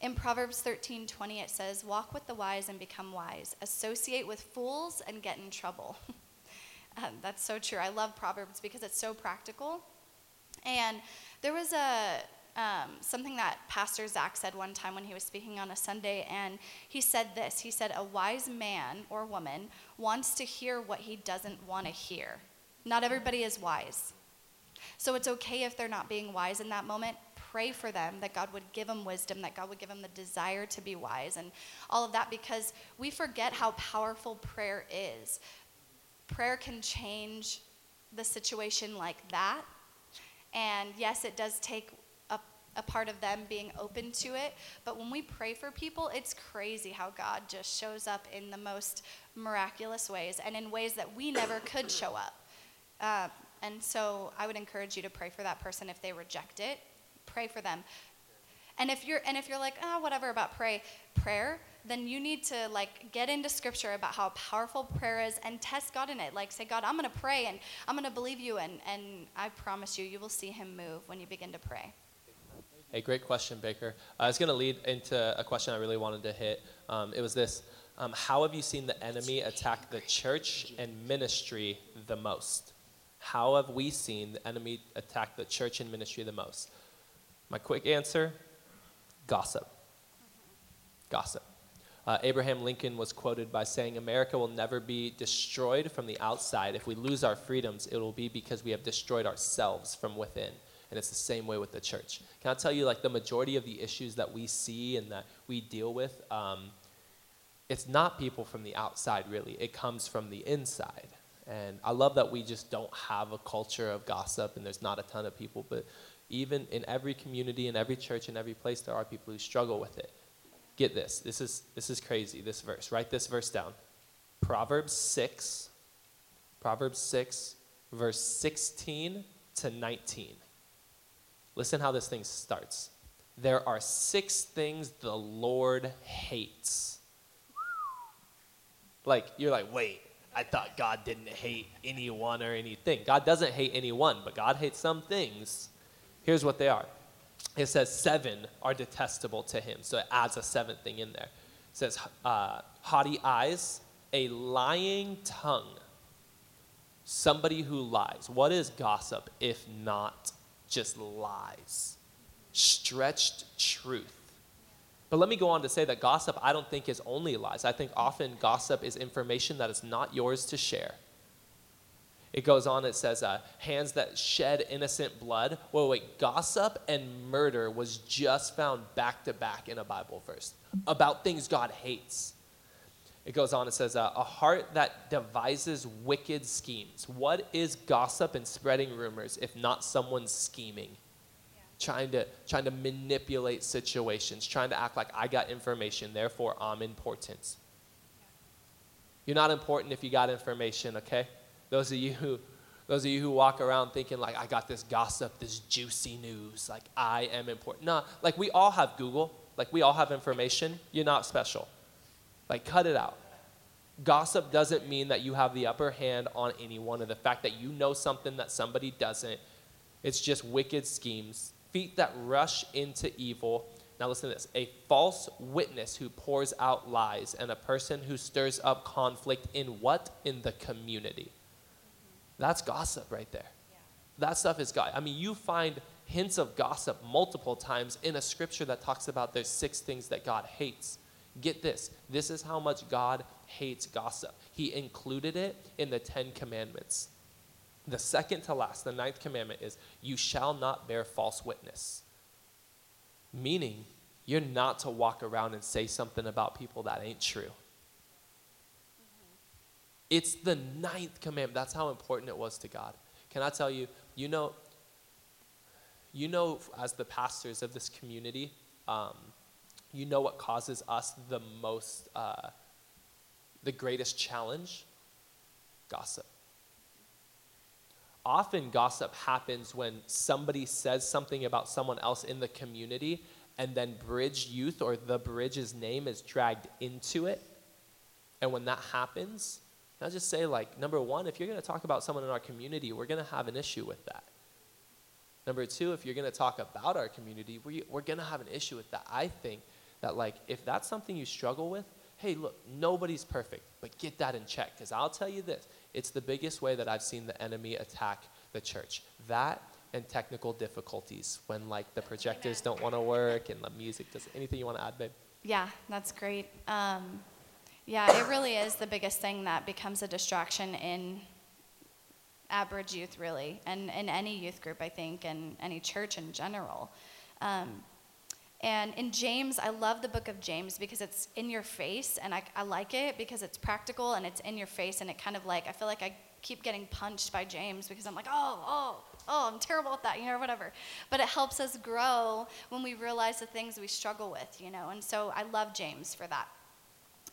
in Proverbs 13 20, it says, Walk with the wise and become wise. Associate with fools and get in trouble. um, that's so true. I love Proverbs because it's so practical. And there was a um, something that Pastor Zach said one time when he was speaking on a Sunday, and he said this. He said, A wise man or woman wants to hear what he doesn't want to hear. Not everybody is wise. So it's okay if they're not being wise in that moment. Pray for them that God would give them wisdom, that God would give them the desire to be wise, and all of that because we forget how powerful prayer is. Prayer can change the situation like that. And yes, it does take a, part of them being open to it. But when we pray for people, it's crazy how God just shows up in the most miraculous ways and in ways that we never could show up. Uh, and so I would encourage you to pray for that person if they reject it. Pray for them. And if you're and if you're like, ah, whatever about pray, prayer, then you need to like get into scripture about how powerful prayer is and test God in it. Like say, God, I'm gonna pray and I'm gonna believe you and, and I promise you, you will see him move when you begin to pray. Hey, great question, Baker. Uh, it's going to lead into a question I really wanted to hit. Um, it was this um, How have you seen the enemy attack the church and ministry the most? How have we seen the enemy attack the church and ministry the most? My quick answer gossip. Gossip. Uh, Abraham Lincoln was quoted by saying, America will never be destroyed from the outside. If we lose our freedoms, it will be because we have destroyed ourselves from within. And it's the same way with the church. Can I tell you, like, the majority of the issues that we see and that we deal with, um, it's not people from the outside, really. It comes from the inside. And I love that we just don't have a culture of gossip and there's not a ton of people, but even in every community, in every church, in every place, there are people who struggle with it. Get this. This is, this is crazy, this verse. Write this verse down. Proverbs 6, Proverbs 6, verse 16 to 19. Listen how this thing starts. There are six things the Lord hates. Like, you're like, wait, I thought God didn't hate anyone or anything. God doesn't hate anyone, but God hates some things. Here's what they are it says seven are detestable to him. So it adds a seventh thing in there. It says uh, haughty eyes, a lying tongue, somebody who lies. What is gossip if not just lies? Stretched truth. But let me go on to say that gossip, I don't think, is only lies. I think often gossip is information that is not yours to share. It goes on, it says, uh, hands that shed innocent blood. Wait, wait, gossip and murder was just found back to back in a Bible verse about things God hates. It goes on, it says, uh, a heart that devises wicked schemes. What is gossip and spreading rumors if not someone scheming? Trying to, trying to manipulate situations, trying to act like I got information, therefore I'm important. You're not important if you got information, okay? Those of you who those of you who walk around thinking like I got this gossip, this juicy news, like I am important. No, like we all have Google, like we all have information. You're not special. Like cut it out. Gossip doesn't mean that you have the upper hand on anyone, or the fact that you know something that somebody doesn't. It's just wicked schemes, feet that rush into evil. Now, listen to this a false witness who pours out lies, and a person who stirs up conflict in what? In the community. That's gossip right there. That stuff is God. I mean, you find hints of gossip multiple times in a scripture that talks about there's six things that God hates. Get this. This is how much God hates gossip. He included it in the Ten Commandments. The second to last, the ninth commandment is, You shall not bear false witness. Meaning, you're not to walk around and say something about people that ain't true. It's the ninth commandment. That's how important it was to God. Can I tell you, you know, you know, as the pastors of this community, um, you know what causes us the most, uh, the greatest challenge? Gossip. Often, gossip happens when somebody says something about someone else in the community, and then Bridge Youth or the Bridge's name is dragged into it. And when that happens, I'll just say, like, number one, if you're going to talk about someone in our community, we're going to have an issue with that. Number two, if you're going to talk about our community, we, we're going to have an issue with that. I think that, like, if that's something you struggle with, hey, look, nobody's perfect, but get that in check. Because I'll tell you this it's the biggest way that I've seen the enemy attack the church. That and technical difficulties when, like, the projectors don't want to work and the music does anything you want to add, babe? Yeah, that's great. Um, yeah, it really is the biggest thing that becomes a distraction in average youth, really, and in any youth group, I think, and any church in general. Um, and in James, I love the book of James because it's in your face, and I, I like it because it's practical and it's in your face, and it kind of like, I feel like I keep getting punched by James because I'm like, oh, oh, oh, I'm terrible at that, you know, whatever. But it helps us grow when we realize the things we struggle with, you know, and so I love James for that.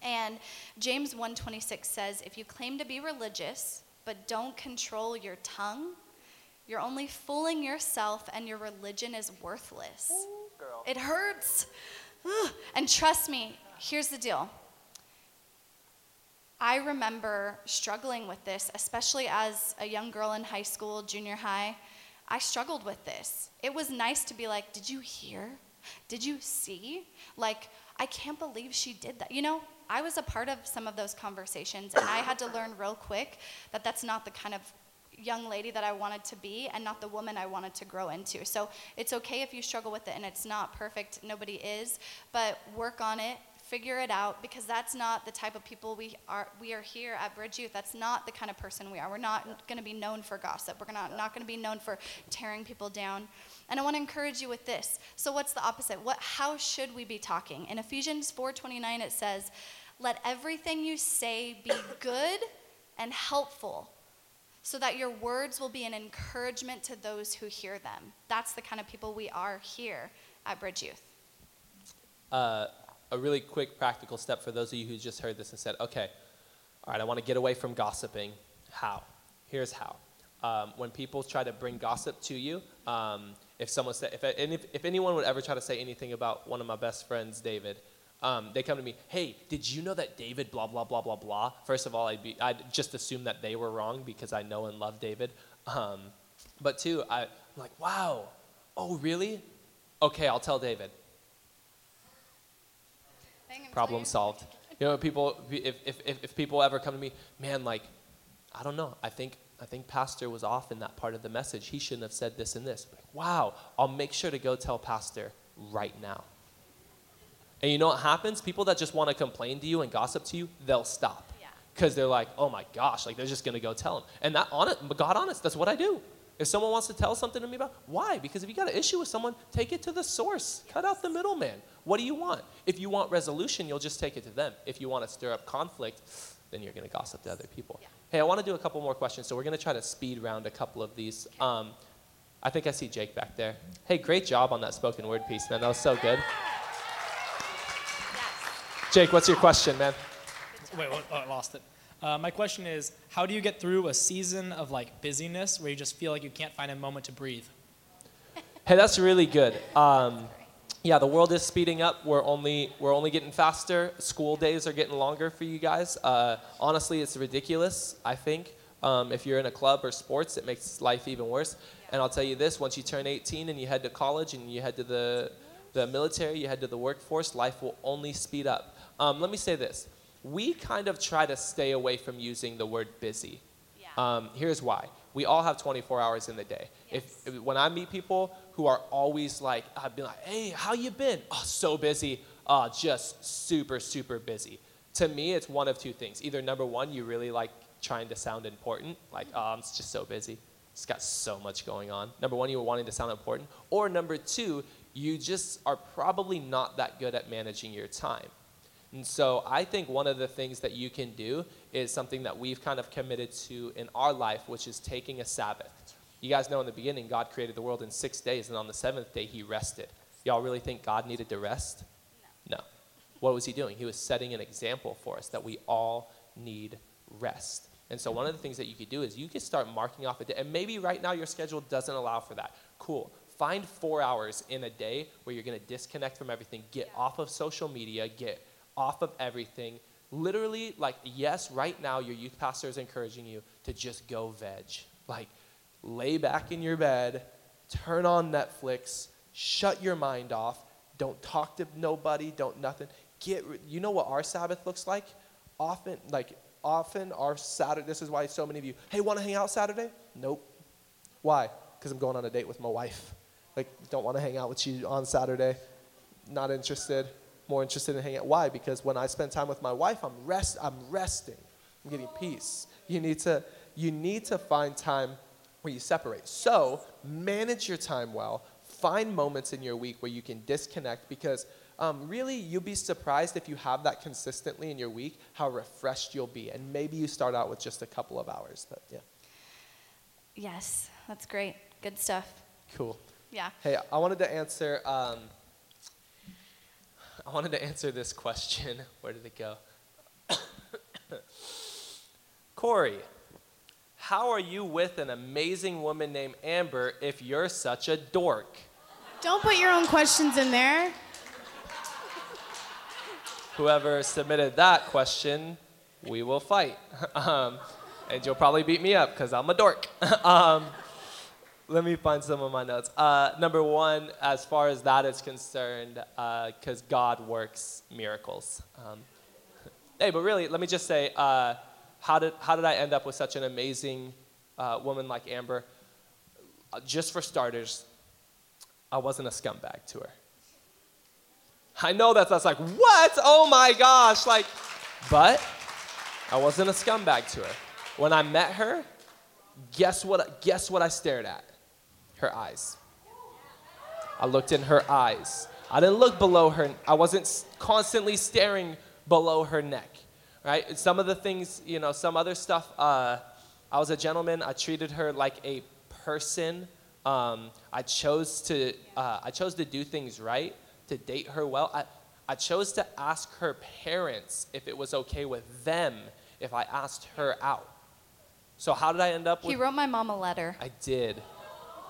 And James 1:26 says, "If you claim to be religious but don't control your tongue, you're only fooling yourself and your religion is worthless." It hurts. And trust me, here's the deal. I remember struggling with this, especially as a young girl in high school, junior high. I struggled with this. It was nice to be like, Did you hear? Did you see? Like, I can't believe she did that. You know, I was a part of some of those conversations, and I had to learn real quick that that's not the kind of young lady that I wanted to be and not the woman I wanted to grow into. So it's okay if you struggle with it and it's not perfect, nobody is, but work on it, figure it out because that's not the type of people we are we are here at Bridge Youth. That's not the kind of person we are. We're not going to be known for gossip. We're not, not going to be known for tearing people down. And I want to encourage you with this. So what's the opposite? What how should we be talking? In Ephesians 4:29 it says, "Let everything you say be good and helpful." So that your words will be an encouragement to those who hear them. That's the kind of people we are here at Bridge Youth. uh, a really quick practical step for those of you who just heard this and said, okay, all right, I want to get away from gossiping. How? Here's how. Um, when people try to bring gossip to you, um, if someone said, if, if, if anyone would ever try to say anything about one of my best friends, David, um, they come to me, hey, did you know that David blah, blah, blah, blah, blah? First of all, I'd, be, I'd just assume that they were wrong because I know and love David. Um, but two, I, I'm like, wow, oh, really? Okay, I'll tell David problem solved. You know, people if, if, if, if people ever come to me, man, like, I don't know, I think I think Pastor was off in that part of the message. He shouldn't have said this and this. Like, wow, I'll make sure to go tell Pastor right now. And you know what happens? People that just want to complain to you and gossip to you, they'll stop. Yeah. Because they're like, oh my gosh, like they're just gonna go tell them. And that honest, God honest, that's what I do. If someone wants to tell something to me about, why? Because if you got an issue with someone, take it to the source. Cut out the middleman. What do you want? If you want resolution, you'll just take it to them. If you want to stir up conflict, then you're going to gossip to other people. Hey, I want to do a couple more questions, so we're going to try to speed round a couple of these. Um, I think I see Jake back there. Hey, great job on that spoken word piece, man. That was so good. Jake, what's your question, man? Wait? Oh, I lost it. Uh, my question is, how do you get through a season of like busyness where you just feel like you can't find a moment to breathe? Hey, that's really good. Um, yeah, the world is speeding up. We're only we're only getting faster. School days are getting longer for you guys. Uh, honestly, it's ridiculous. I think um, if you're in a club or sports, it makes life even worse. And I'll tell you this: once you turn 18 and you head to college and you head to the the military, you head to the workforce, life will only speed up. Um, let me say this: we kind of try to stay away from using the word busy. Yeah. Um, here's why: we all have 24 hours in the day. If, if when I meet people who are always like, I've been like, "Hey, how you been?" Oh, so busy. Uh, just super, super busy. To me, it's one of two things. Either number one, you really like trying to sound important, like, oh, I'm just so busy. It's got so much going on. Number one, you were wanting to sound important. Or number two, you just are probably not that good at managing your time. And so I think one of the things that you can do is something that we've kind of committed to in our life, which is taking a Sabbath. You guys know in the beginning, God created the world in six days, and on the seventh day, He rested. Y'all really think God needed to rest? No. What was He doing? He was setting an example for us that we all need rest. And so one of the things that you could do is you could start marking off a day. And maybe right now your schedule doesn't allow for that. Cool. Find four hours in a day where you're going to disconnect from everything, get off of social media, get off of everything. Literally, like, yes, right now your youth pastor is encouraging you to just go veg. Like, lay back in your bed, turn on Netflix, shut your mind off, don't talk to nobody, don't nothing. Get, you know what our Sabbath looks like? Often, like, often our Saturday, this is why so many of you, hey, want to hang out Saturday? Nope. Why? Because I'm going on a date with my wife. Like, don't want to hang out with you on Saturday. Not interested. More interested in hanging out. Why? Because when I spend time with my wife, I'm rest. I'm resting. I'm getting peace. You need to. You need to find time where you separate. So manage your time well. Find moments in your week where you can disconnect because um, really you'll be surprised if you have that consistently in your week how refreshed you'll be. And maybe you start out with just a couple of hours. But yeah, Yes, that's great. Good stuff. cool. Yeah. Hey, I wanted to answer. Um, I wanted to answer this question. Where did it go? Corey, how are you with an amazing woman named Amber if you're such a dork? Don't put your own questions in there. Whoever submitted that question, we will fight. um, and you'll probably beat me up because I'm a dork. um, let me find some of my notes. Uh, number one, as far as that is concerned, because God works miracles. Um, hey, but really, let me just say, uh, how did how did I end up with such an amazing uh, woman like Amber? Uh, just for starters, I wasn't a scumbag to her. I know that that's like, what? Oh my gosh. Like, but I wasn't a scumbag to her. When I met her, guess what, guess what I stared at? Her eyes. I looked in her eyes. I didn't look below her. I wasn't constantly staring below her neck, right? Some of the things, you know, some other stuff, uh, I was a gentleman. I treated her like a person. Um, I chose to, uh, I chose to do things right, to date her well. I, I chose to ask her parents if it was okay with them if I asked her out. So how did I end up with? He wrote my mom a letter. I did.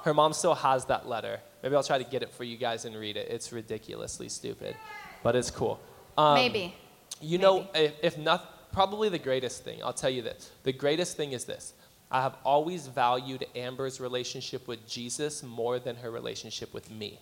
Her mom still has that letter. Maybe I'll try to get it for you guys and read it. It's ridiculously stupid, but it's cool. Um, Maybe. You know, if, if not, probably the greatest thing, I'll tell you this. The greatest thing is this. I have always valued Amber's relationship with Jesus more than her relationship with me.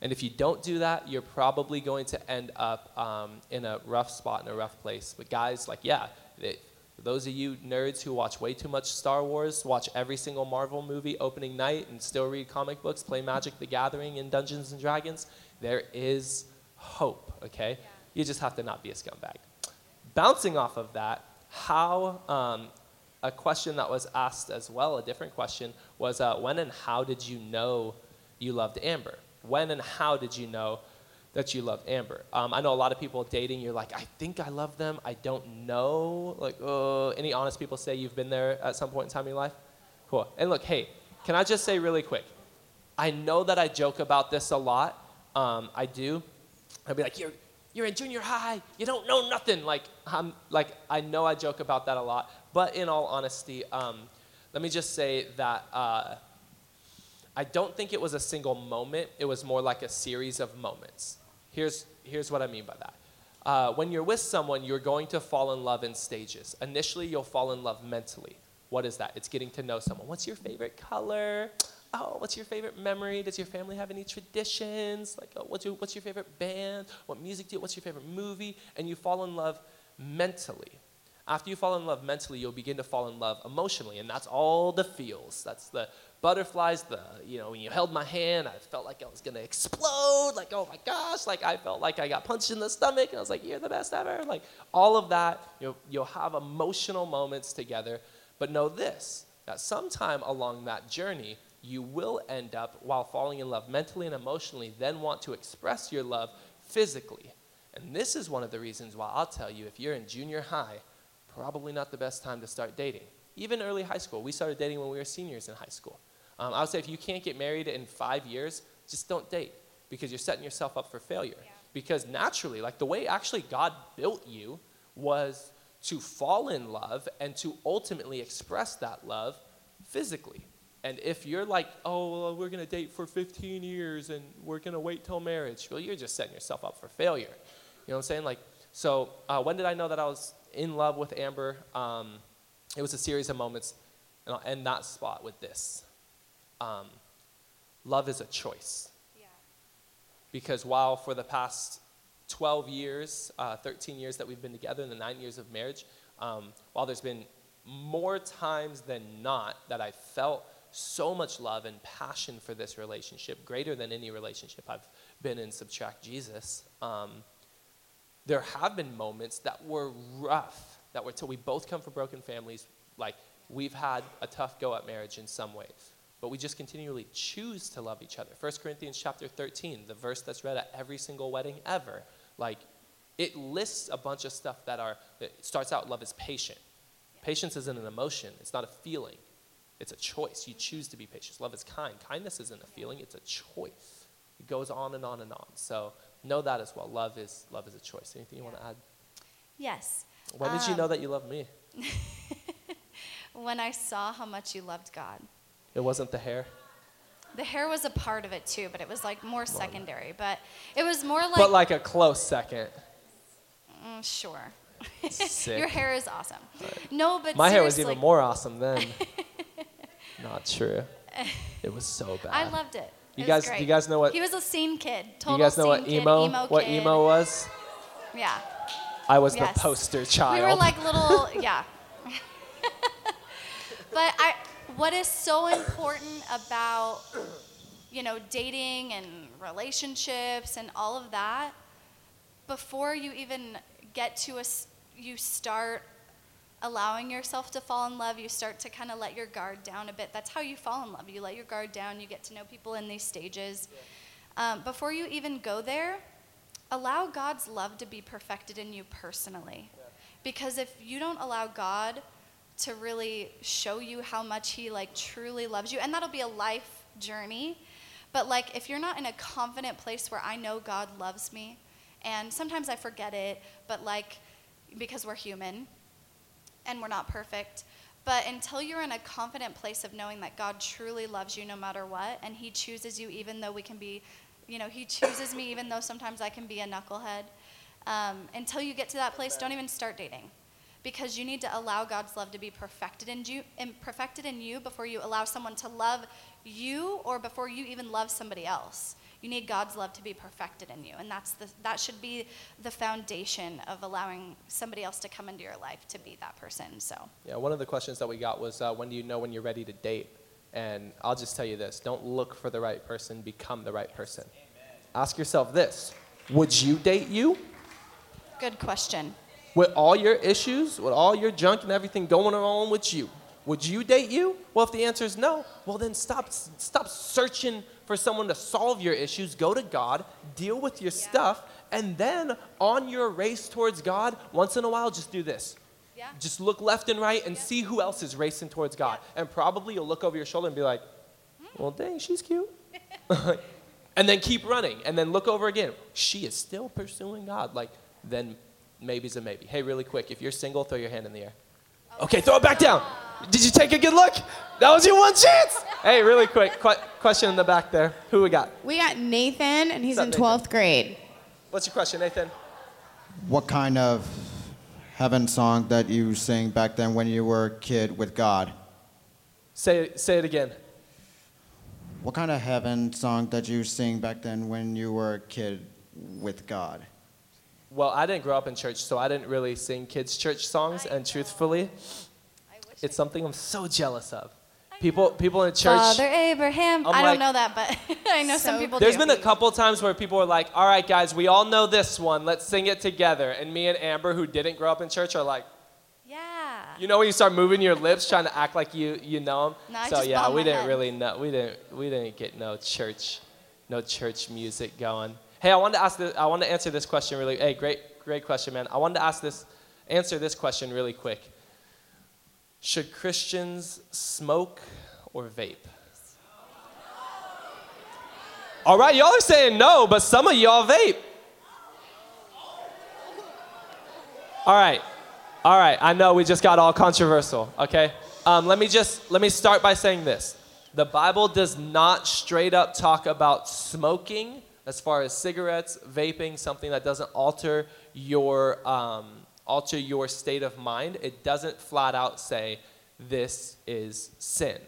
And if you don't do that, you're probably going to end up um, in a rough spot, in a rough place. But guys, like, yeah, it, those of you nerds who watch way too much Star Wars, watch every single Marvel movie opening night, and still read comic books, play Magic the Gathering and Dungeons and Dragons, there is hope, okay? You just have to not be a scumbag. Bouncing off of that, how, um, a question that was asked as well, a different question, was uh, when and how did you know you loved Amber? When and how did you know that you loved Amber? Um, I know a lot of people dating, you're like, I think I love them, I don't know. Like, uh, any honest people say you've been there at some point in time in your life? Cool. And look, hey, can I just say really quick? I know that I joke about this a lot. Um, I do. I'd be like, you're, you're in junior high. You don't know nothing. Like, I'm, like, I know I joke about that a lot. But in all honesty, um, let me just say that uh, I don't think it was a single moment. It was more like a series of moments. Here's, here's what I mean by that. Uh, when you're with someone, you're going to fall in love in stages. Initially, you'll fall in love mentally. What is that? It's getting to know someone. What's your favorite color? Oh, what's your favorite memory? Does your family have any traditions? Like, oh, what's, your, what's your favorite band? What music do you? What's your favorite movie? And you fall in love mentally. After you fall in love mentally, you'll begin to fall in love emotionally, and that's all the feels. That's the butterflies, the, you know, when you held my hand, I felt like I was gonna explode, like, oh my gosh, like I felt like I got punched in the stomach, and I was like, you're the best ever. Like, all of that, you'll, you'll have emotional moments together, but know this, that sometime along that journey, you will end up, while falling in love mentally and emotionally, then want to express your love physically. And this is one of the reasons why I'll tell you if you're in junior high, probably not the best time to start dating. Even early high school. We started dating when we were seniors in high school. Um, I would say if you can't get married in five years, just don't date because you're setting yourself up for failure. Yeah. Because naturally, like the way actually God built you was to fall in love and to ultimately express that love physically. And if you're like, oh, well, we're going to date for 15 years and we're going to wait till marriage, well, you're just setting yourself up for failure. You know what I'm saying? Like, so uh, when did I know that I was in love with Amber? Um, it was a series of moments, and I'll end that spot with this. Um, love is a choice. Yeah. Because while for the past 12 years, uh, 13 years that we've been together, and the nine years of marriage, um, while there's been more times than not that I felt so much love and passion for this relationship, greater than any relationship I've been in, subtract Jesus, um, there have been moments that were rough, that were till we both come from broken families, like we've had a tough go at marriage in some ways. But we just continually choose to love each other. 1 Corinthians chapter 13, the verse that's read at every single wedding ever, like it lists a bunch of stuff that are, it starts out love is patient. Patience isn't an emotion, it's not a feeling, it's a choice. You choose to be patient. Love is kind. Kindness isn't a feeling, it's a choice. It goes on and on and on. So know that as well. Love is love is a choice. Anything you want to add? Yes. When did you Um, know that you loved me? When I saw how much you loved God. It wasn't the hair. The hair was a part of it too, but it was like more secondary. But it was more like, but like a close second. mm, sure. Your hair is awesome. No, but My hair was even more awesome then. Not true. It was so bad. I loved it. You guys- great. you guys know what- He was a scene kid. Total you guys know what kid, emo, emo what kid. emo was? Yeah. I was Yes. the poster child. We were like little, yeah. but I, what is so important about, you know, dating and relationships and all of that, before you even get to a, you start allowing yourself to fall in love, you start to kind of let your guard down a bit. That's how you fall in love. You let your guard down, you get to know people in these stages. Um, before you even go there, allow God's love to be perfected in you personally. Because if you don't allow God to really show you how much he like truly loves you, and that'll be a life journey, but like if you're not in a confident place where I know God loves me, and sometimes I forget it, but like because we're human and we're not perfect, but until you're in a confident place of knowing that God truly loves you no matter what, and He chooses you even though we can be, you know, He chooses me even though sometimes I can be a knucklehead. Um, until you get to that place, don't even start dating, because you need to allow God's love to be perfected in you, perfected in you before you allow someone to love you, or before you even love somebody else. You need God's love to be perfected in you, and that's the, that should be the foundation of allowing somebody else to come into your life to be that person. So. Yeah, one of the questions that we got was uh, when do you know when you're ready to date? And I'll just tell you this don't look for the right person, become the right person. Ask yourself this Would you date you? Good question. with all your issues, with all your junk and everything going on with you, would you date you? Well, if the answer is no, well then stop stop searching for someone to solve your issues. Go to God, deal with your stuff, and then on your race towards God, once in a while just do this. Yeah. Just look left and right and see who else is racing towards God. And probably you'll look over your shoulder and be like, hmm? "Well, dang, she's cute." and then keep running and then look over again. She is still pursuing God. Like then maybe's a maybe. Hey, really quick, if you're single, throw your hand in the air. Oh, okay, throw it back down. Did you take a good look? That was your one chance. Hey, really quick, qu- question in the back there. Who we got? We got Nathan, and he's in up, 12th grade. What's your question, Nathan? What kind of heaven song that you sing back then when you were a kid with God? Say, say it again. What kind of heaven song that you sing back then when you were a kid with God? Well, I didn't grow up in church, so I didn't really sing kids' church songs, and truthfully, it's something I'm so jealous of. People, people in the church. Father Abraham. I'm I like- don't know that, but I know some So people There's do. been a couple times where people are like, all right, guys, we all know this one. Let's sing it together. And me and Amber, who didn't grow up in church, are like, yeah. you know when you start moving your lips trying to act like you you know them? No, I so just yeah, bob we my didn't head. really know we didn't we didn't get no church no church music going. Hey, I wanted to ask this, I wanted to answer this question really hey, great great question, man. I wanted to ask this answer this question really quick. Should Christians smoke or vape? All right, y'all are saying no, but some of y'all vape. All right. All right, I know we just got all controversial, okay? Um, let me just let me start by saying this. The Bible does not straight up talk about smoking as far as cigarettes, vaping, something that doesn't alter your um, alter your state of mind. It doesn't flat out say this is sin.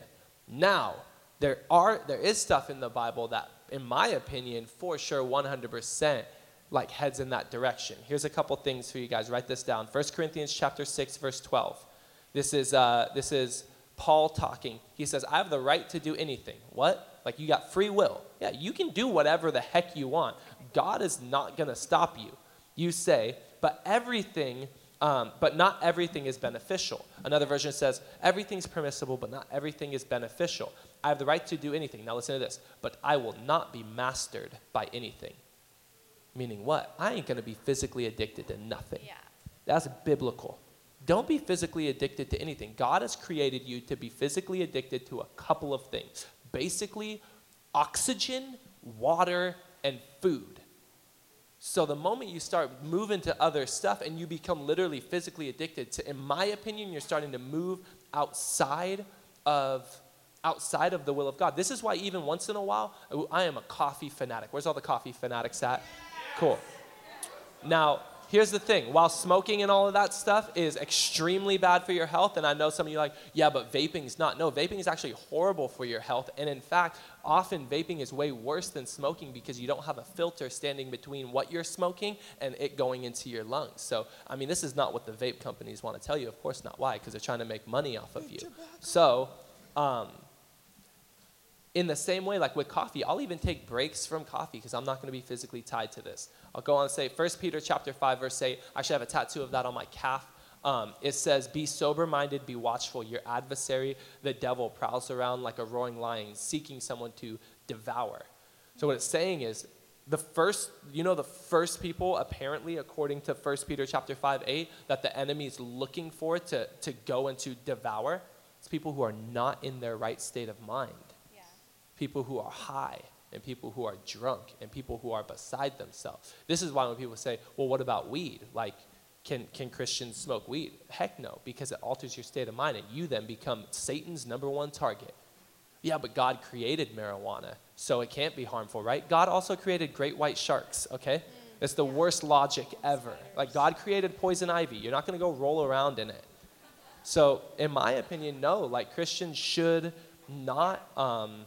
Now, there are there is stuff in the Bible that, in my opinion, for sure, 100% like heads in that direction. Here's a couple things for you guys. Write this down. 1 Corinthians chapter 6, verse 12. This is, uh, this is Paul talking. He says, I have the right to do anything. What? Like you got free will. Yeah, you can do whatever the heck you want. God is not going to stop you. You say, but everything, um, but not everything is beneficial. Another version says, everything's permissible, but not everything is beneficial. I have the right to do anything. Now listen to this. But I will not be mastered by anything. Meaning what? I ain't going to be physically addicted to nothing. Yeah. That's biblical. Don't be physically addicted to anything. God has created you to be physically addicted to a couple of things basically, oxygen, water, and food. So the moment you start moving to other stuff and you become literally physically addicted to, in my opinion, you're starting to move outside of outside of the will of God. This is why even once in a while, I am a coffee fanatic. Where's all the coffee fanatics at? Cool. Now, here's the thing while smoking and all of that stuff is extremely bad for your health, and I know some of you are like, yeah, but vaping's not. No, vaping is actually horrible for your health. And in fact, often vaping is way worse than smoking because you don't have a filter standing between what you're smoking and it going into your lungs. So, I mean, this is not what the vape companies want to tell you. Of course not. Why? Because they're trying to make money off of you. So, um, in the same way, like with coffee, I'll even take breaks from coffee because I'm not going to be physically tied to this. I'll go on and say 1 Peter chapter 5, verse 8. I should have a tattoo of that on my calf. Um, it says, Be sober minded, be watchful. Your adversary, the devil, prowls around like a roaring lion, seeking someone to devour. So, what it's saying is, the first, you know, the first people, apparently, according to 1 Peter chapter 5, 8, that the enemy is looking for to, to go and to devour, it's people who are not in their right state of mind Yeah. people who are high and people who are drunk and people who are beside themselves. This is why when people say, well, what about weed? Like, can, can Christians smoke weed? Heck no, because it alters your state of mind and you then become Satan's number one target. Yeah, but God created marijuana, so it can't be harmful, right? God also created great white sharks, okay? It's the worst logic ever. Like, God created poison ivy. You're not to go roll around in it. So, in my opinion, no. Like Christians should not um,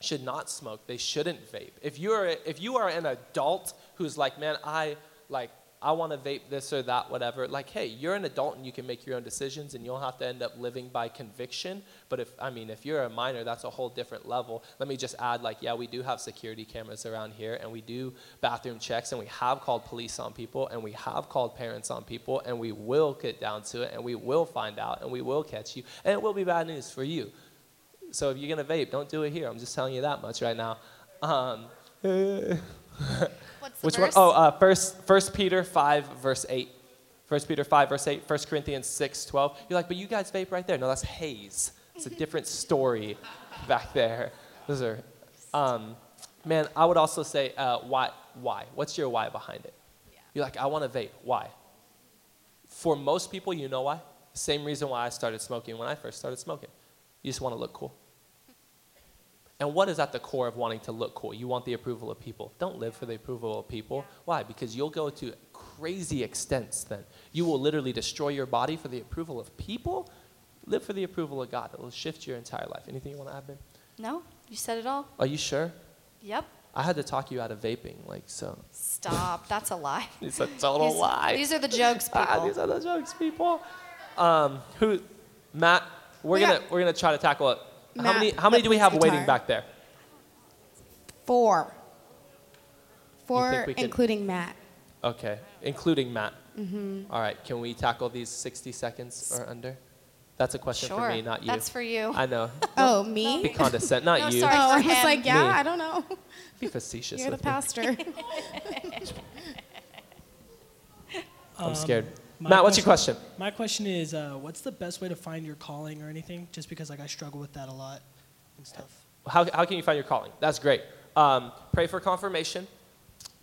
should not smoke. They shouldn't vape. If you are if you are an adult who's like, man, I like I want to vape this or that, whatever. Like, hey, you're an adult and you can make your own decisions, and you'll have to end up living by conviction. But if I mean, if you're a minor, that's a whole different level. Let me just add, like, yeah, we do have security cameras around here, and we do bathroom checks, and we have called police on people, and we have called parents on people, and we will get down to it, and we will find out, and we will catch you, and it will be bad news for you. So if you're gonna vape, don't do it here. I'm just telling you that much right now. Um, What's the which verse? one? Oh, uh, first, First Peter five verse eight. First Peter five verse eight. First Corinthians six twelve. You're like, but you guys vape right there. No, that's haze. It's a different story back there. Those are, um, man. I would also say, uh, why? Why? What's your why behind it? You're like, I want to vape. Why? For most people, you know why. Same reason why I started smoking when I first started smoking. You just want to look cool. And what is at the core of wanting to look cool? You want the approval of people. Don't live for the approval of people. Why? Because you'll go to crazy extents then. You will literally destroy your body for the approval of people. Live for the approval of God. It will shift your entire life. Anything you want to add, babe? No, you said it all. Are you sure? Yep. I had to talk you out of vaping, like so. Stop. That's a lie. It's a total These- lie. These are the jokes, people. Ah, these are the jokes, people. Um, who, Matt? We're We gonna got- we're gonna try to tackle it. How many how many do we plays have waiting back there? Four. Four, we can- including Matt. Okay, including Matt. Mm-hmm. right, can we tackle these 60 seconds or under? That's a question sure. for me, not you. That's for you. I know. Oh, me? Be condescent, not No, you. sorry. oh, I was like, yeah, Me. I don't know. Be facetious You're the me. pastor. I'm scared. My Matt, what's your question? My question is, uh, what's the best way to find your calling or anything? Just because like I struggle with that a lot and stuff. How, how can you find your calling? That's great. Um, pray for confirmation.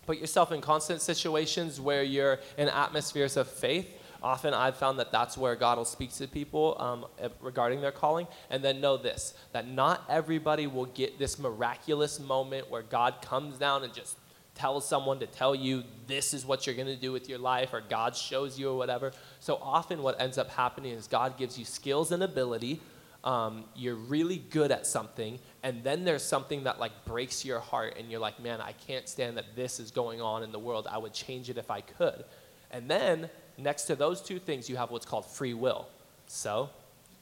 Put yourself in constant situations where you're in atmospheres of faith. Often I've found that that's where God will speak to people um, eh, regarding their calling. And then know this that not everybody will get this miraculous moment where God comes down and just tells someone to tell you this is what you're going to do with your life or God shows you or whatever. So often what ends up happening is God gives you skills and ability um, you're really good at something and then there's something that like breaks your heart and you're like man i can't stand that this is going on in the world. I would change it if i could. And then next to those two things you have what's called free will. So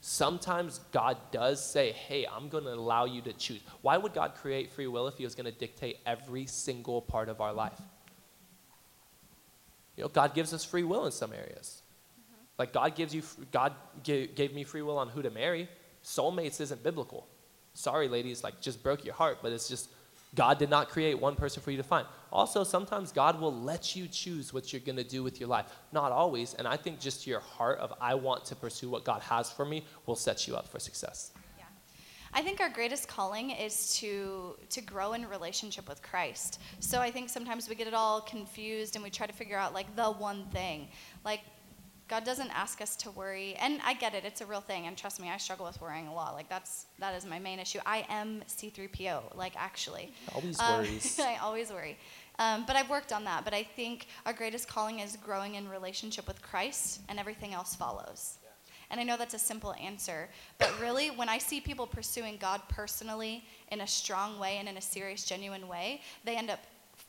sometimes god does say hey i'm going to allow you to choose. Why would god create free will if he was going to dictate every single part of our life? You know god gives us free will in some areas. Mm-hmm. Like god gives you god gave, gave me free will on who to marry. Soulmates isn't biblical. Sorry, ladies, like just broke your heart, but it's just God did not create one person for you to find. Also, sometimes God will let you choose what you're going to do with your life. Not always, and I think just your heart of I want to pursue what God has for me will set you up for success. I think our greatest calling is to to grow in relationship with Christ. So I think sometimes we get it all confused and we try to figure out like the one thing. Like God doesn't ask us to worry, and I get it; it's a real thing. And trust me, I struggle with worrying a lot. Like that's that is my main issue. I am C3PO, like actually. Always Um, worries. I always worry, um, but I've worked on that. But I think our greatest calling is growing in relationship with Christ, and everything else follows. And I know that's a simple answer, but really, when I see people pursuing God personally in a strong way and in a serious, genuine way, they end up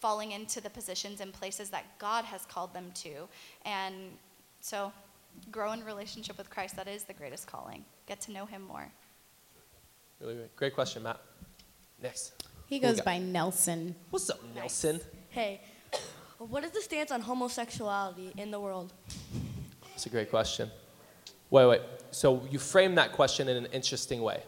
falling into the positions and places that God has called them to. And so, grow in relationship with Christ, that is the greatest calling. Get to know Him more. Really, really great question, Matt. Next. He goes by Nelson. What's up, Nelson? Hey, what is the stance on homosexuality in the world? That's a great question. Wait, wait. So you frame that question in an interesting way.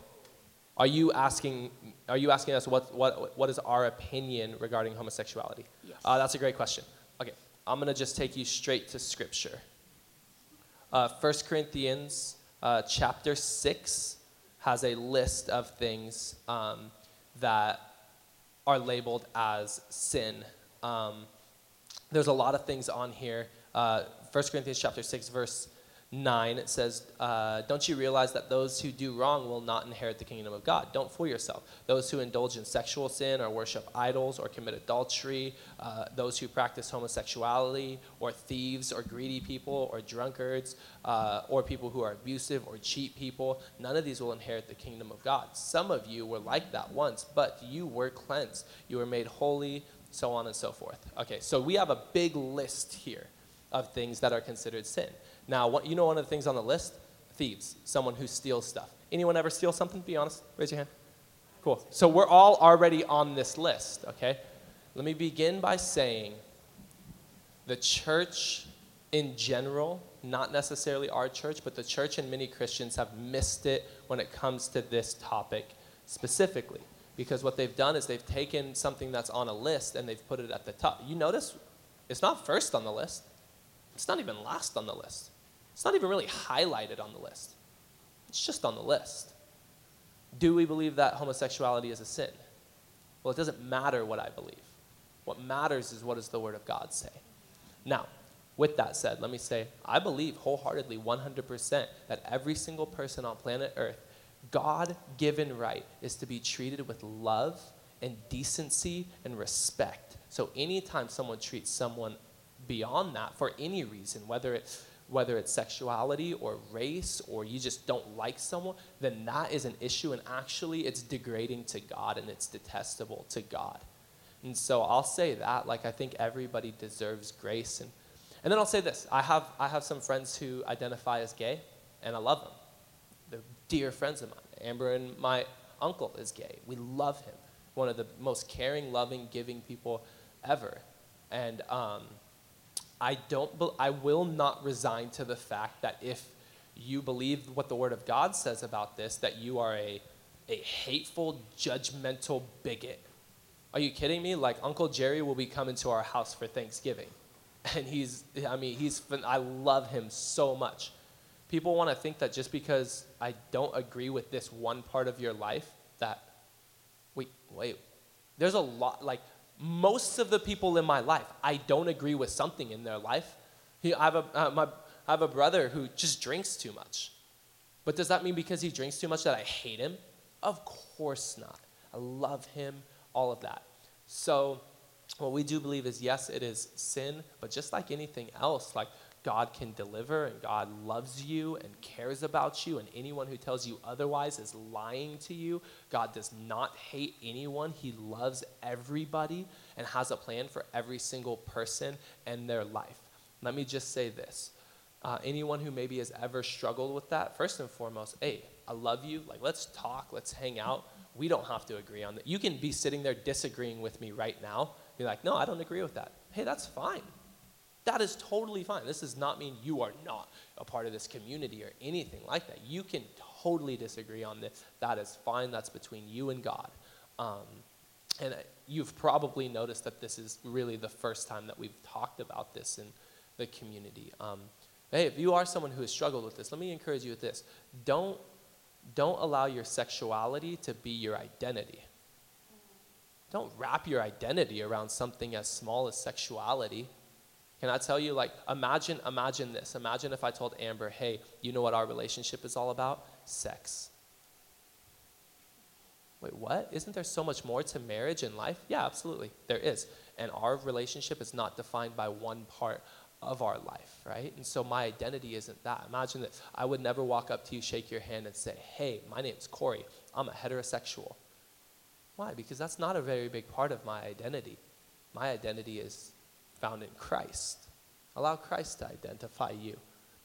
Are you asking? Are you asking us what what what is our opinion regarding homosexuality? Yes. Uh, that's a great question. Okay, I'm gonna just take you straight to scripture. Uh, 1 Corinthians uh, chapter six has a list of things um, that are labeled as sin. Um, there's a lot of things on here. Uh, 1 Corinthians chapter 6, verse 9, it says, uh, Don't you realize that those who do wrong will not inherit the kingdom of God? Don't fool yourself. Those who indulge in sexual sin or worship idols or commit adultery, uh, those who practice homosexuality or thieves or greedy people or drunkards uh, or people who are abusive or cheat people, none of these will inherit the kingdom of God. Some of you were like that once, but you were cleansed. You were made holy, so on and so forth. Okay, so we have a big list here. of things that are considered sin. Now, what, you know one of the things on the list? Thieves, someone who steals stuff. Anyone ever steal something? Be honest. Raise your hand. Cool. So we're all already on this list, okay? Let me begin by saying the church in general, not necessarily our church, but the church and many Christians have missed it when it comes to this topic specifically. Because what they've done is they've taken something that's on a list and they've put it at the top. You notice it's not first on the list, it's not even last on the list, it's not even really highlighted on the list. It's just on the list. Do we believe that homosexuality is a sin? Well, it doesn't matter what I believe. What matters is what does the Word of God say. Now, with that said, let me say I believe wholeheartedly, 100%, that every single person on planet Earth, God given right is to be treated with love and decency and respect. So anytime someone treats someone beyond that for any reason, whether it's whether it's sexuality or race or you just don't like someone, then that is an issue and actually it's degrading to God and it's detestable to God. And so I'll say that like I think everybody deserves grace and and then I'll say this I have, I have some friends who identify as gay, and I love them. They're dear friends of mine. Amber and my uncle is gay. We love him. One of the most caring, loving, giving people ever. And um, I, don't be- I will not resign to the fact that if you believe what the Word of God says about this, that you are a, a hateful, judgmental bigot. Are you kidding me? Like, Uncle Jerry will be coming to our house for Thanksgiving and he's i mean he's i love him so much people want to think that just because i don't agree with this one part of your life that wait wait there's a lot like most of the people in my life i don't agree with something in their life. I, have a, uh, my, I have a brother who just drinks too much. But does that mean because he drinks too much that i hate him? Of course not. I love him all of that. So what we do believe is yes, it is sin, but just like anything else, like God can deliver and God loves you and cares about you, and anyone who tells you otherwise is lying to you. God does not hate anyone, He loves everybody and has a plan for every single person and their life. Let me just say this. Uh, anyone who maybe has ever struggled with that, first and foremost, hey, I love you. Like, let's talk, let's hang out. We don't have to agree on that. You can be sitting there disagreeing with me right now be like, no, I don't agree with that. Hey, that's fine. That is totally fine. This does not mean you are not a part of this community or anything like that. You can totally disagree on this. That is fine. That's between you and God. Um, and you've probably noticed that this is really the first time that we've talked about this in the community. Um, hey, if you are someone who has struggled with this, let me encourage you with this. Don't, don't allow your sexuality to be your identity. Don't wrap your identity around something as small as sexuality. Can I tell you, like, imagine, imagine this. Imagine if I told Amber, hey, you know what our relationship is all about? Sex. Wait, what? Isn't there so much more to marriage and life? Yeah, absolutely. There is. And our relationship is not defined by one part of our life, right? And so my identity isn't that. Imagine that I would never walk up to you, shake your hand, and say, hey, my name's Corey. I'm a heterosexual. Why? Because that's not a very big part of my identity. My identity is found in Christ. Allow Christ to identify you.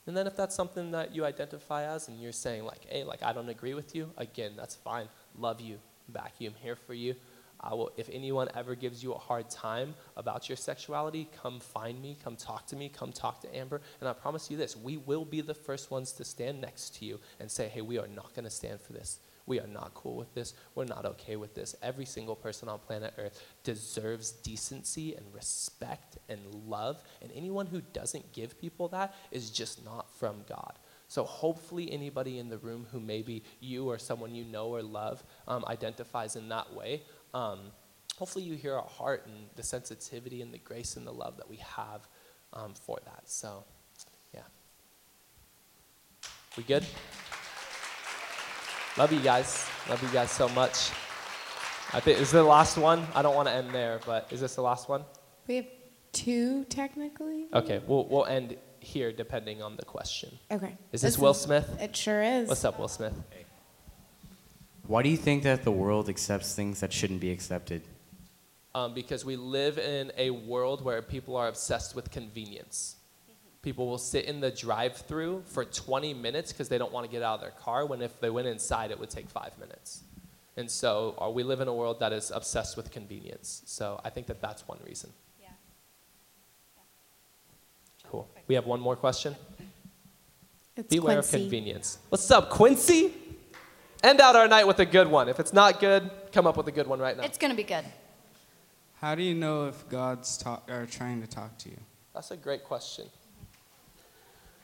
And then if that's something that you identify as and you're saying like, hey, like I don't agree with you, again, that's fine. Love you, I'm here for you. I will, if anyone ever gives you a hard time about your sexuality, come find me, come talk to me, come talk to Amber. And I promise you this, we will be the first ones to stand next to you and say, hey, we are not going to stand for this. We are not cool with this. We're not okay with this. Every single person on planet Earth deserves decency and respect and love. And anyone who doesn't give people that is just not from God. So hopefully, anybody in the room who maybe you or someone you know or love um, identifies in that way, um, hopefully you hear our heart and the sensitivity and the grace and the love that we have um, for that. So, yeah. We good? Love you guys. Love you guys so much. I think is the last one. I don't want to end there, but is this the last one? We have two technically. Okay, we'll we'll end here depending on the question. Okay. Is this, Will Smith? It sure is. What's up, Will Smith? Why do you think that the world accepts things that shouldn't be accepted? Um, because we live in a world where people are obsessed with convenience. People will sit in the drive-through for 20 minutes because they don't want to get out of their car. When if they went inside, it would take five minutes. And so, uh, we live in a world that is obsessed with convenience. So, I think that that's one reason. Yeah. Cool. We have one more question. It's Beware Quincy. of convenience. What's up, Quincy? End out our night with a good one. If it's not good, come up with a good one right now. It's going to be good. How do you know if God's talk, or trying to talk to you? That's a great question.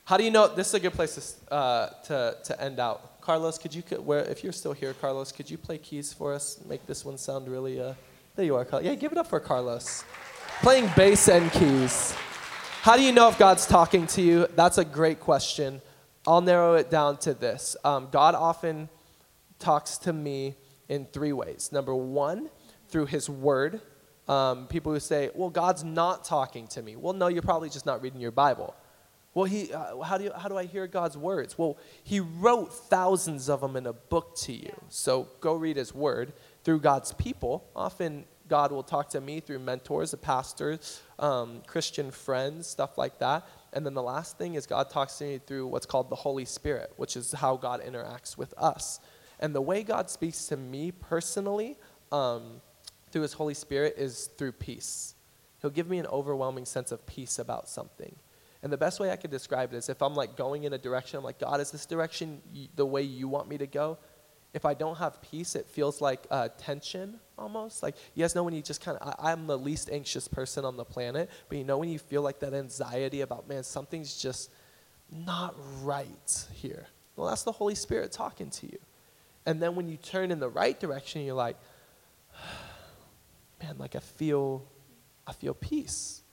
How do you know? This is a good place to, uh, to, to end out. Carlos, could you, where, if you're still here, Carlos, could you play keys for us? Make this one sound really, uh, there you are, Carlos. Yeah, give it up for Carlos. Playing bass and keys. How do you know if God's talking to you? That's a great question. I'll narrow it down to this um, God often talks to me in three ways. Number one, through his word. Um, people who say, well, God's not talking to me. Well, no, you're probably just not reading your Bible. Well, he, uh, how, do you, how do I hear God's words? Well, he wrote thousands of them in a book to you. So go read his word. Through God's people, often God will talk to me through mentors, a pastors, um, Christian friends, stuff like that. And then the last thing is God talks to me through what's called the Holy Spirit, which is how God interacts with us. And the way God speaks to me personally um, through his Holy Spirit is through peace. He'll give me an overwhelming sense of peace about something. And the best way I could describe it is if I'm like going in a direction, I'm like, God, is this direction the way you want me to go? If I don't have peace, it feels like uh, tension almost. Like, you guys know when you just kind of, I'm the least anxious person on the planet, but you know when you feel like that anxiety about, man, something's just not right here. Well, that's the Holy Spirit talking to you. And then when you turn in the right direction, you're like, man, like I feel, I feel peace.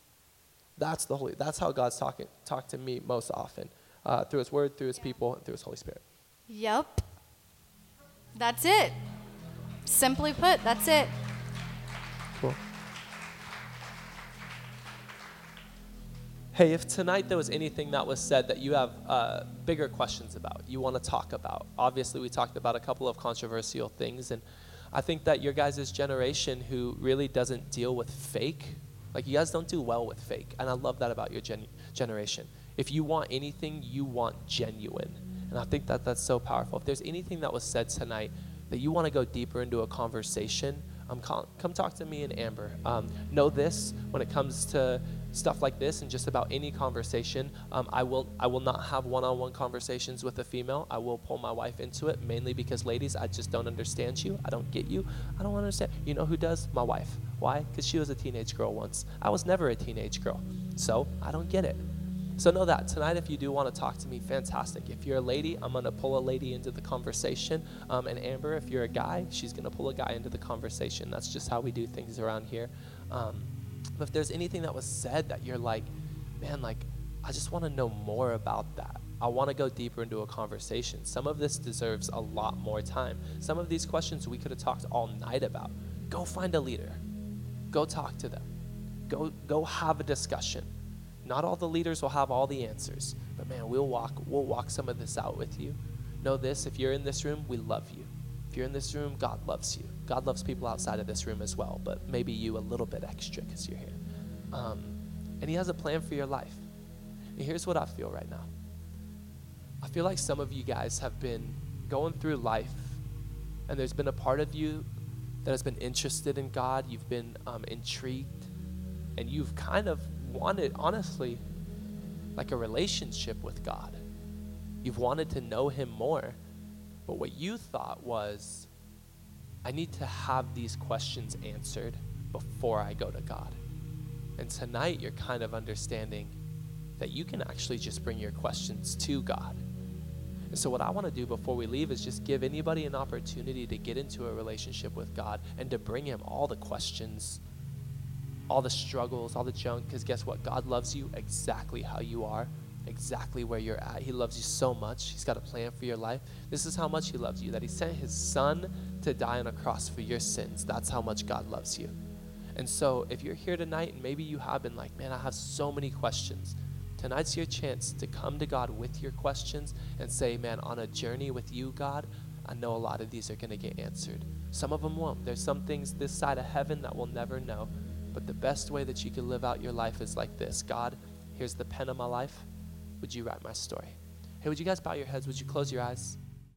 That's the Holy. That's how God's talking talk to me most often, uh, through His Word, through His people, and through His Holy Spirit. Yep. That's it. Simply put, that's it. Cool. Hey, if tonight there was anything that was said that you have uh, bigger questions about, you want to talk about, obviously we talked about a couple of controversial things, and I think that your guys' generation who really doesn't deal with fake, like you guys don't do well with fake, and I love that about your gen- generation. If you want anything, you want genuine, and I think that that's so powerful. If there's anything that was said tonight that you want to go deeper into a conversation, um, come, talk to me and Amber. Um, know this when it comes to stuff like this and just about any conversation. Um, I will I will not have one-on-one conversations with a female. I will pull my wife into it mainly because, ladies, I just don't understand you. I don't get you. I don't understand. You know who does? My wife. Why? Because she was a teenage girl once. I was never a teenage girl, so I don't get it. So know that tonight, if you do want to talk to me, fantastic. If you're a lady, I'm gonna pull a lady into the conversation. Um, and Amber, if you're a guy, she's gonna pull a guy into the conversation. That's just how we do things around here. Um, but if there's anything that was said that you're like, man, like, I just want to know more about that. I want to go deeper into a conversation. Some of this deserves a lot more time. Some of these questions we could have talked all night about. Go find a leader. Go talk to them. Go go have a discussion. Not all the leaders will have all the answers, but man, we'll walk we'll walk some of this out with you. Know this, if you're in this room, we love you. If you're in this room, God loves you. God loves people outside of this room as well, but maybe you a little bit extra because you're here. Um, and He has a plan for your life. And here's what I feel right now I feel like some of you guys have been going through life, and there's been a part of you that has been interested in God, you've been um, intrigued, and you've kind of wanted, honestly, like a relationship with God. You've wanted to know Him more. But what you thought was, I need to have these questions answered before I go to God. And tonight, you're kind of understanding that you can actually just bring your questions to God. And so, what I want to do before we leave is just give anybody an opportunity to get into a relationship with God and to bring Him all the questions, all the struggles, all the junk. Because guess what? God loves you exactly how you are, exactly where you're at. He loves you so much. He's got a plan for your life. This is how much He loves you that He sent His Son to die on a cross for your sins. That's how much God loves you. And so, if you're here tonight and maybe you have been like, man, I have so many questions, tonight's your chance to come to God with your questions and say, man, on a journey with you, God, I know a lot of these are going to get answered. Some of them won't. There's some things this side of heaven that we'll never know. But the best way that you can live out your life is like this God, here's the pen of my life. would you write my story? Hey, would you guys bow your heads? Would you close your eyes?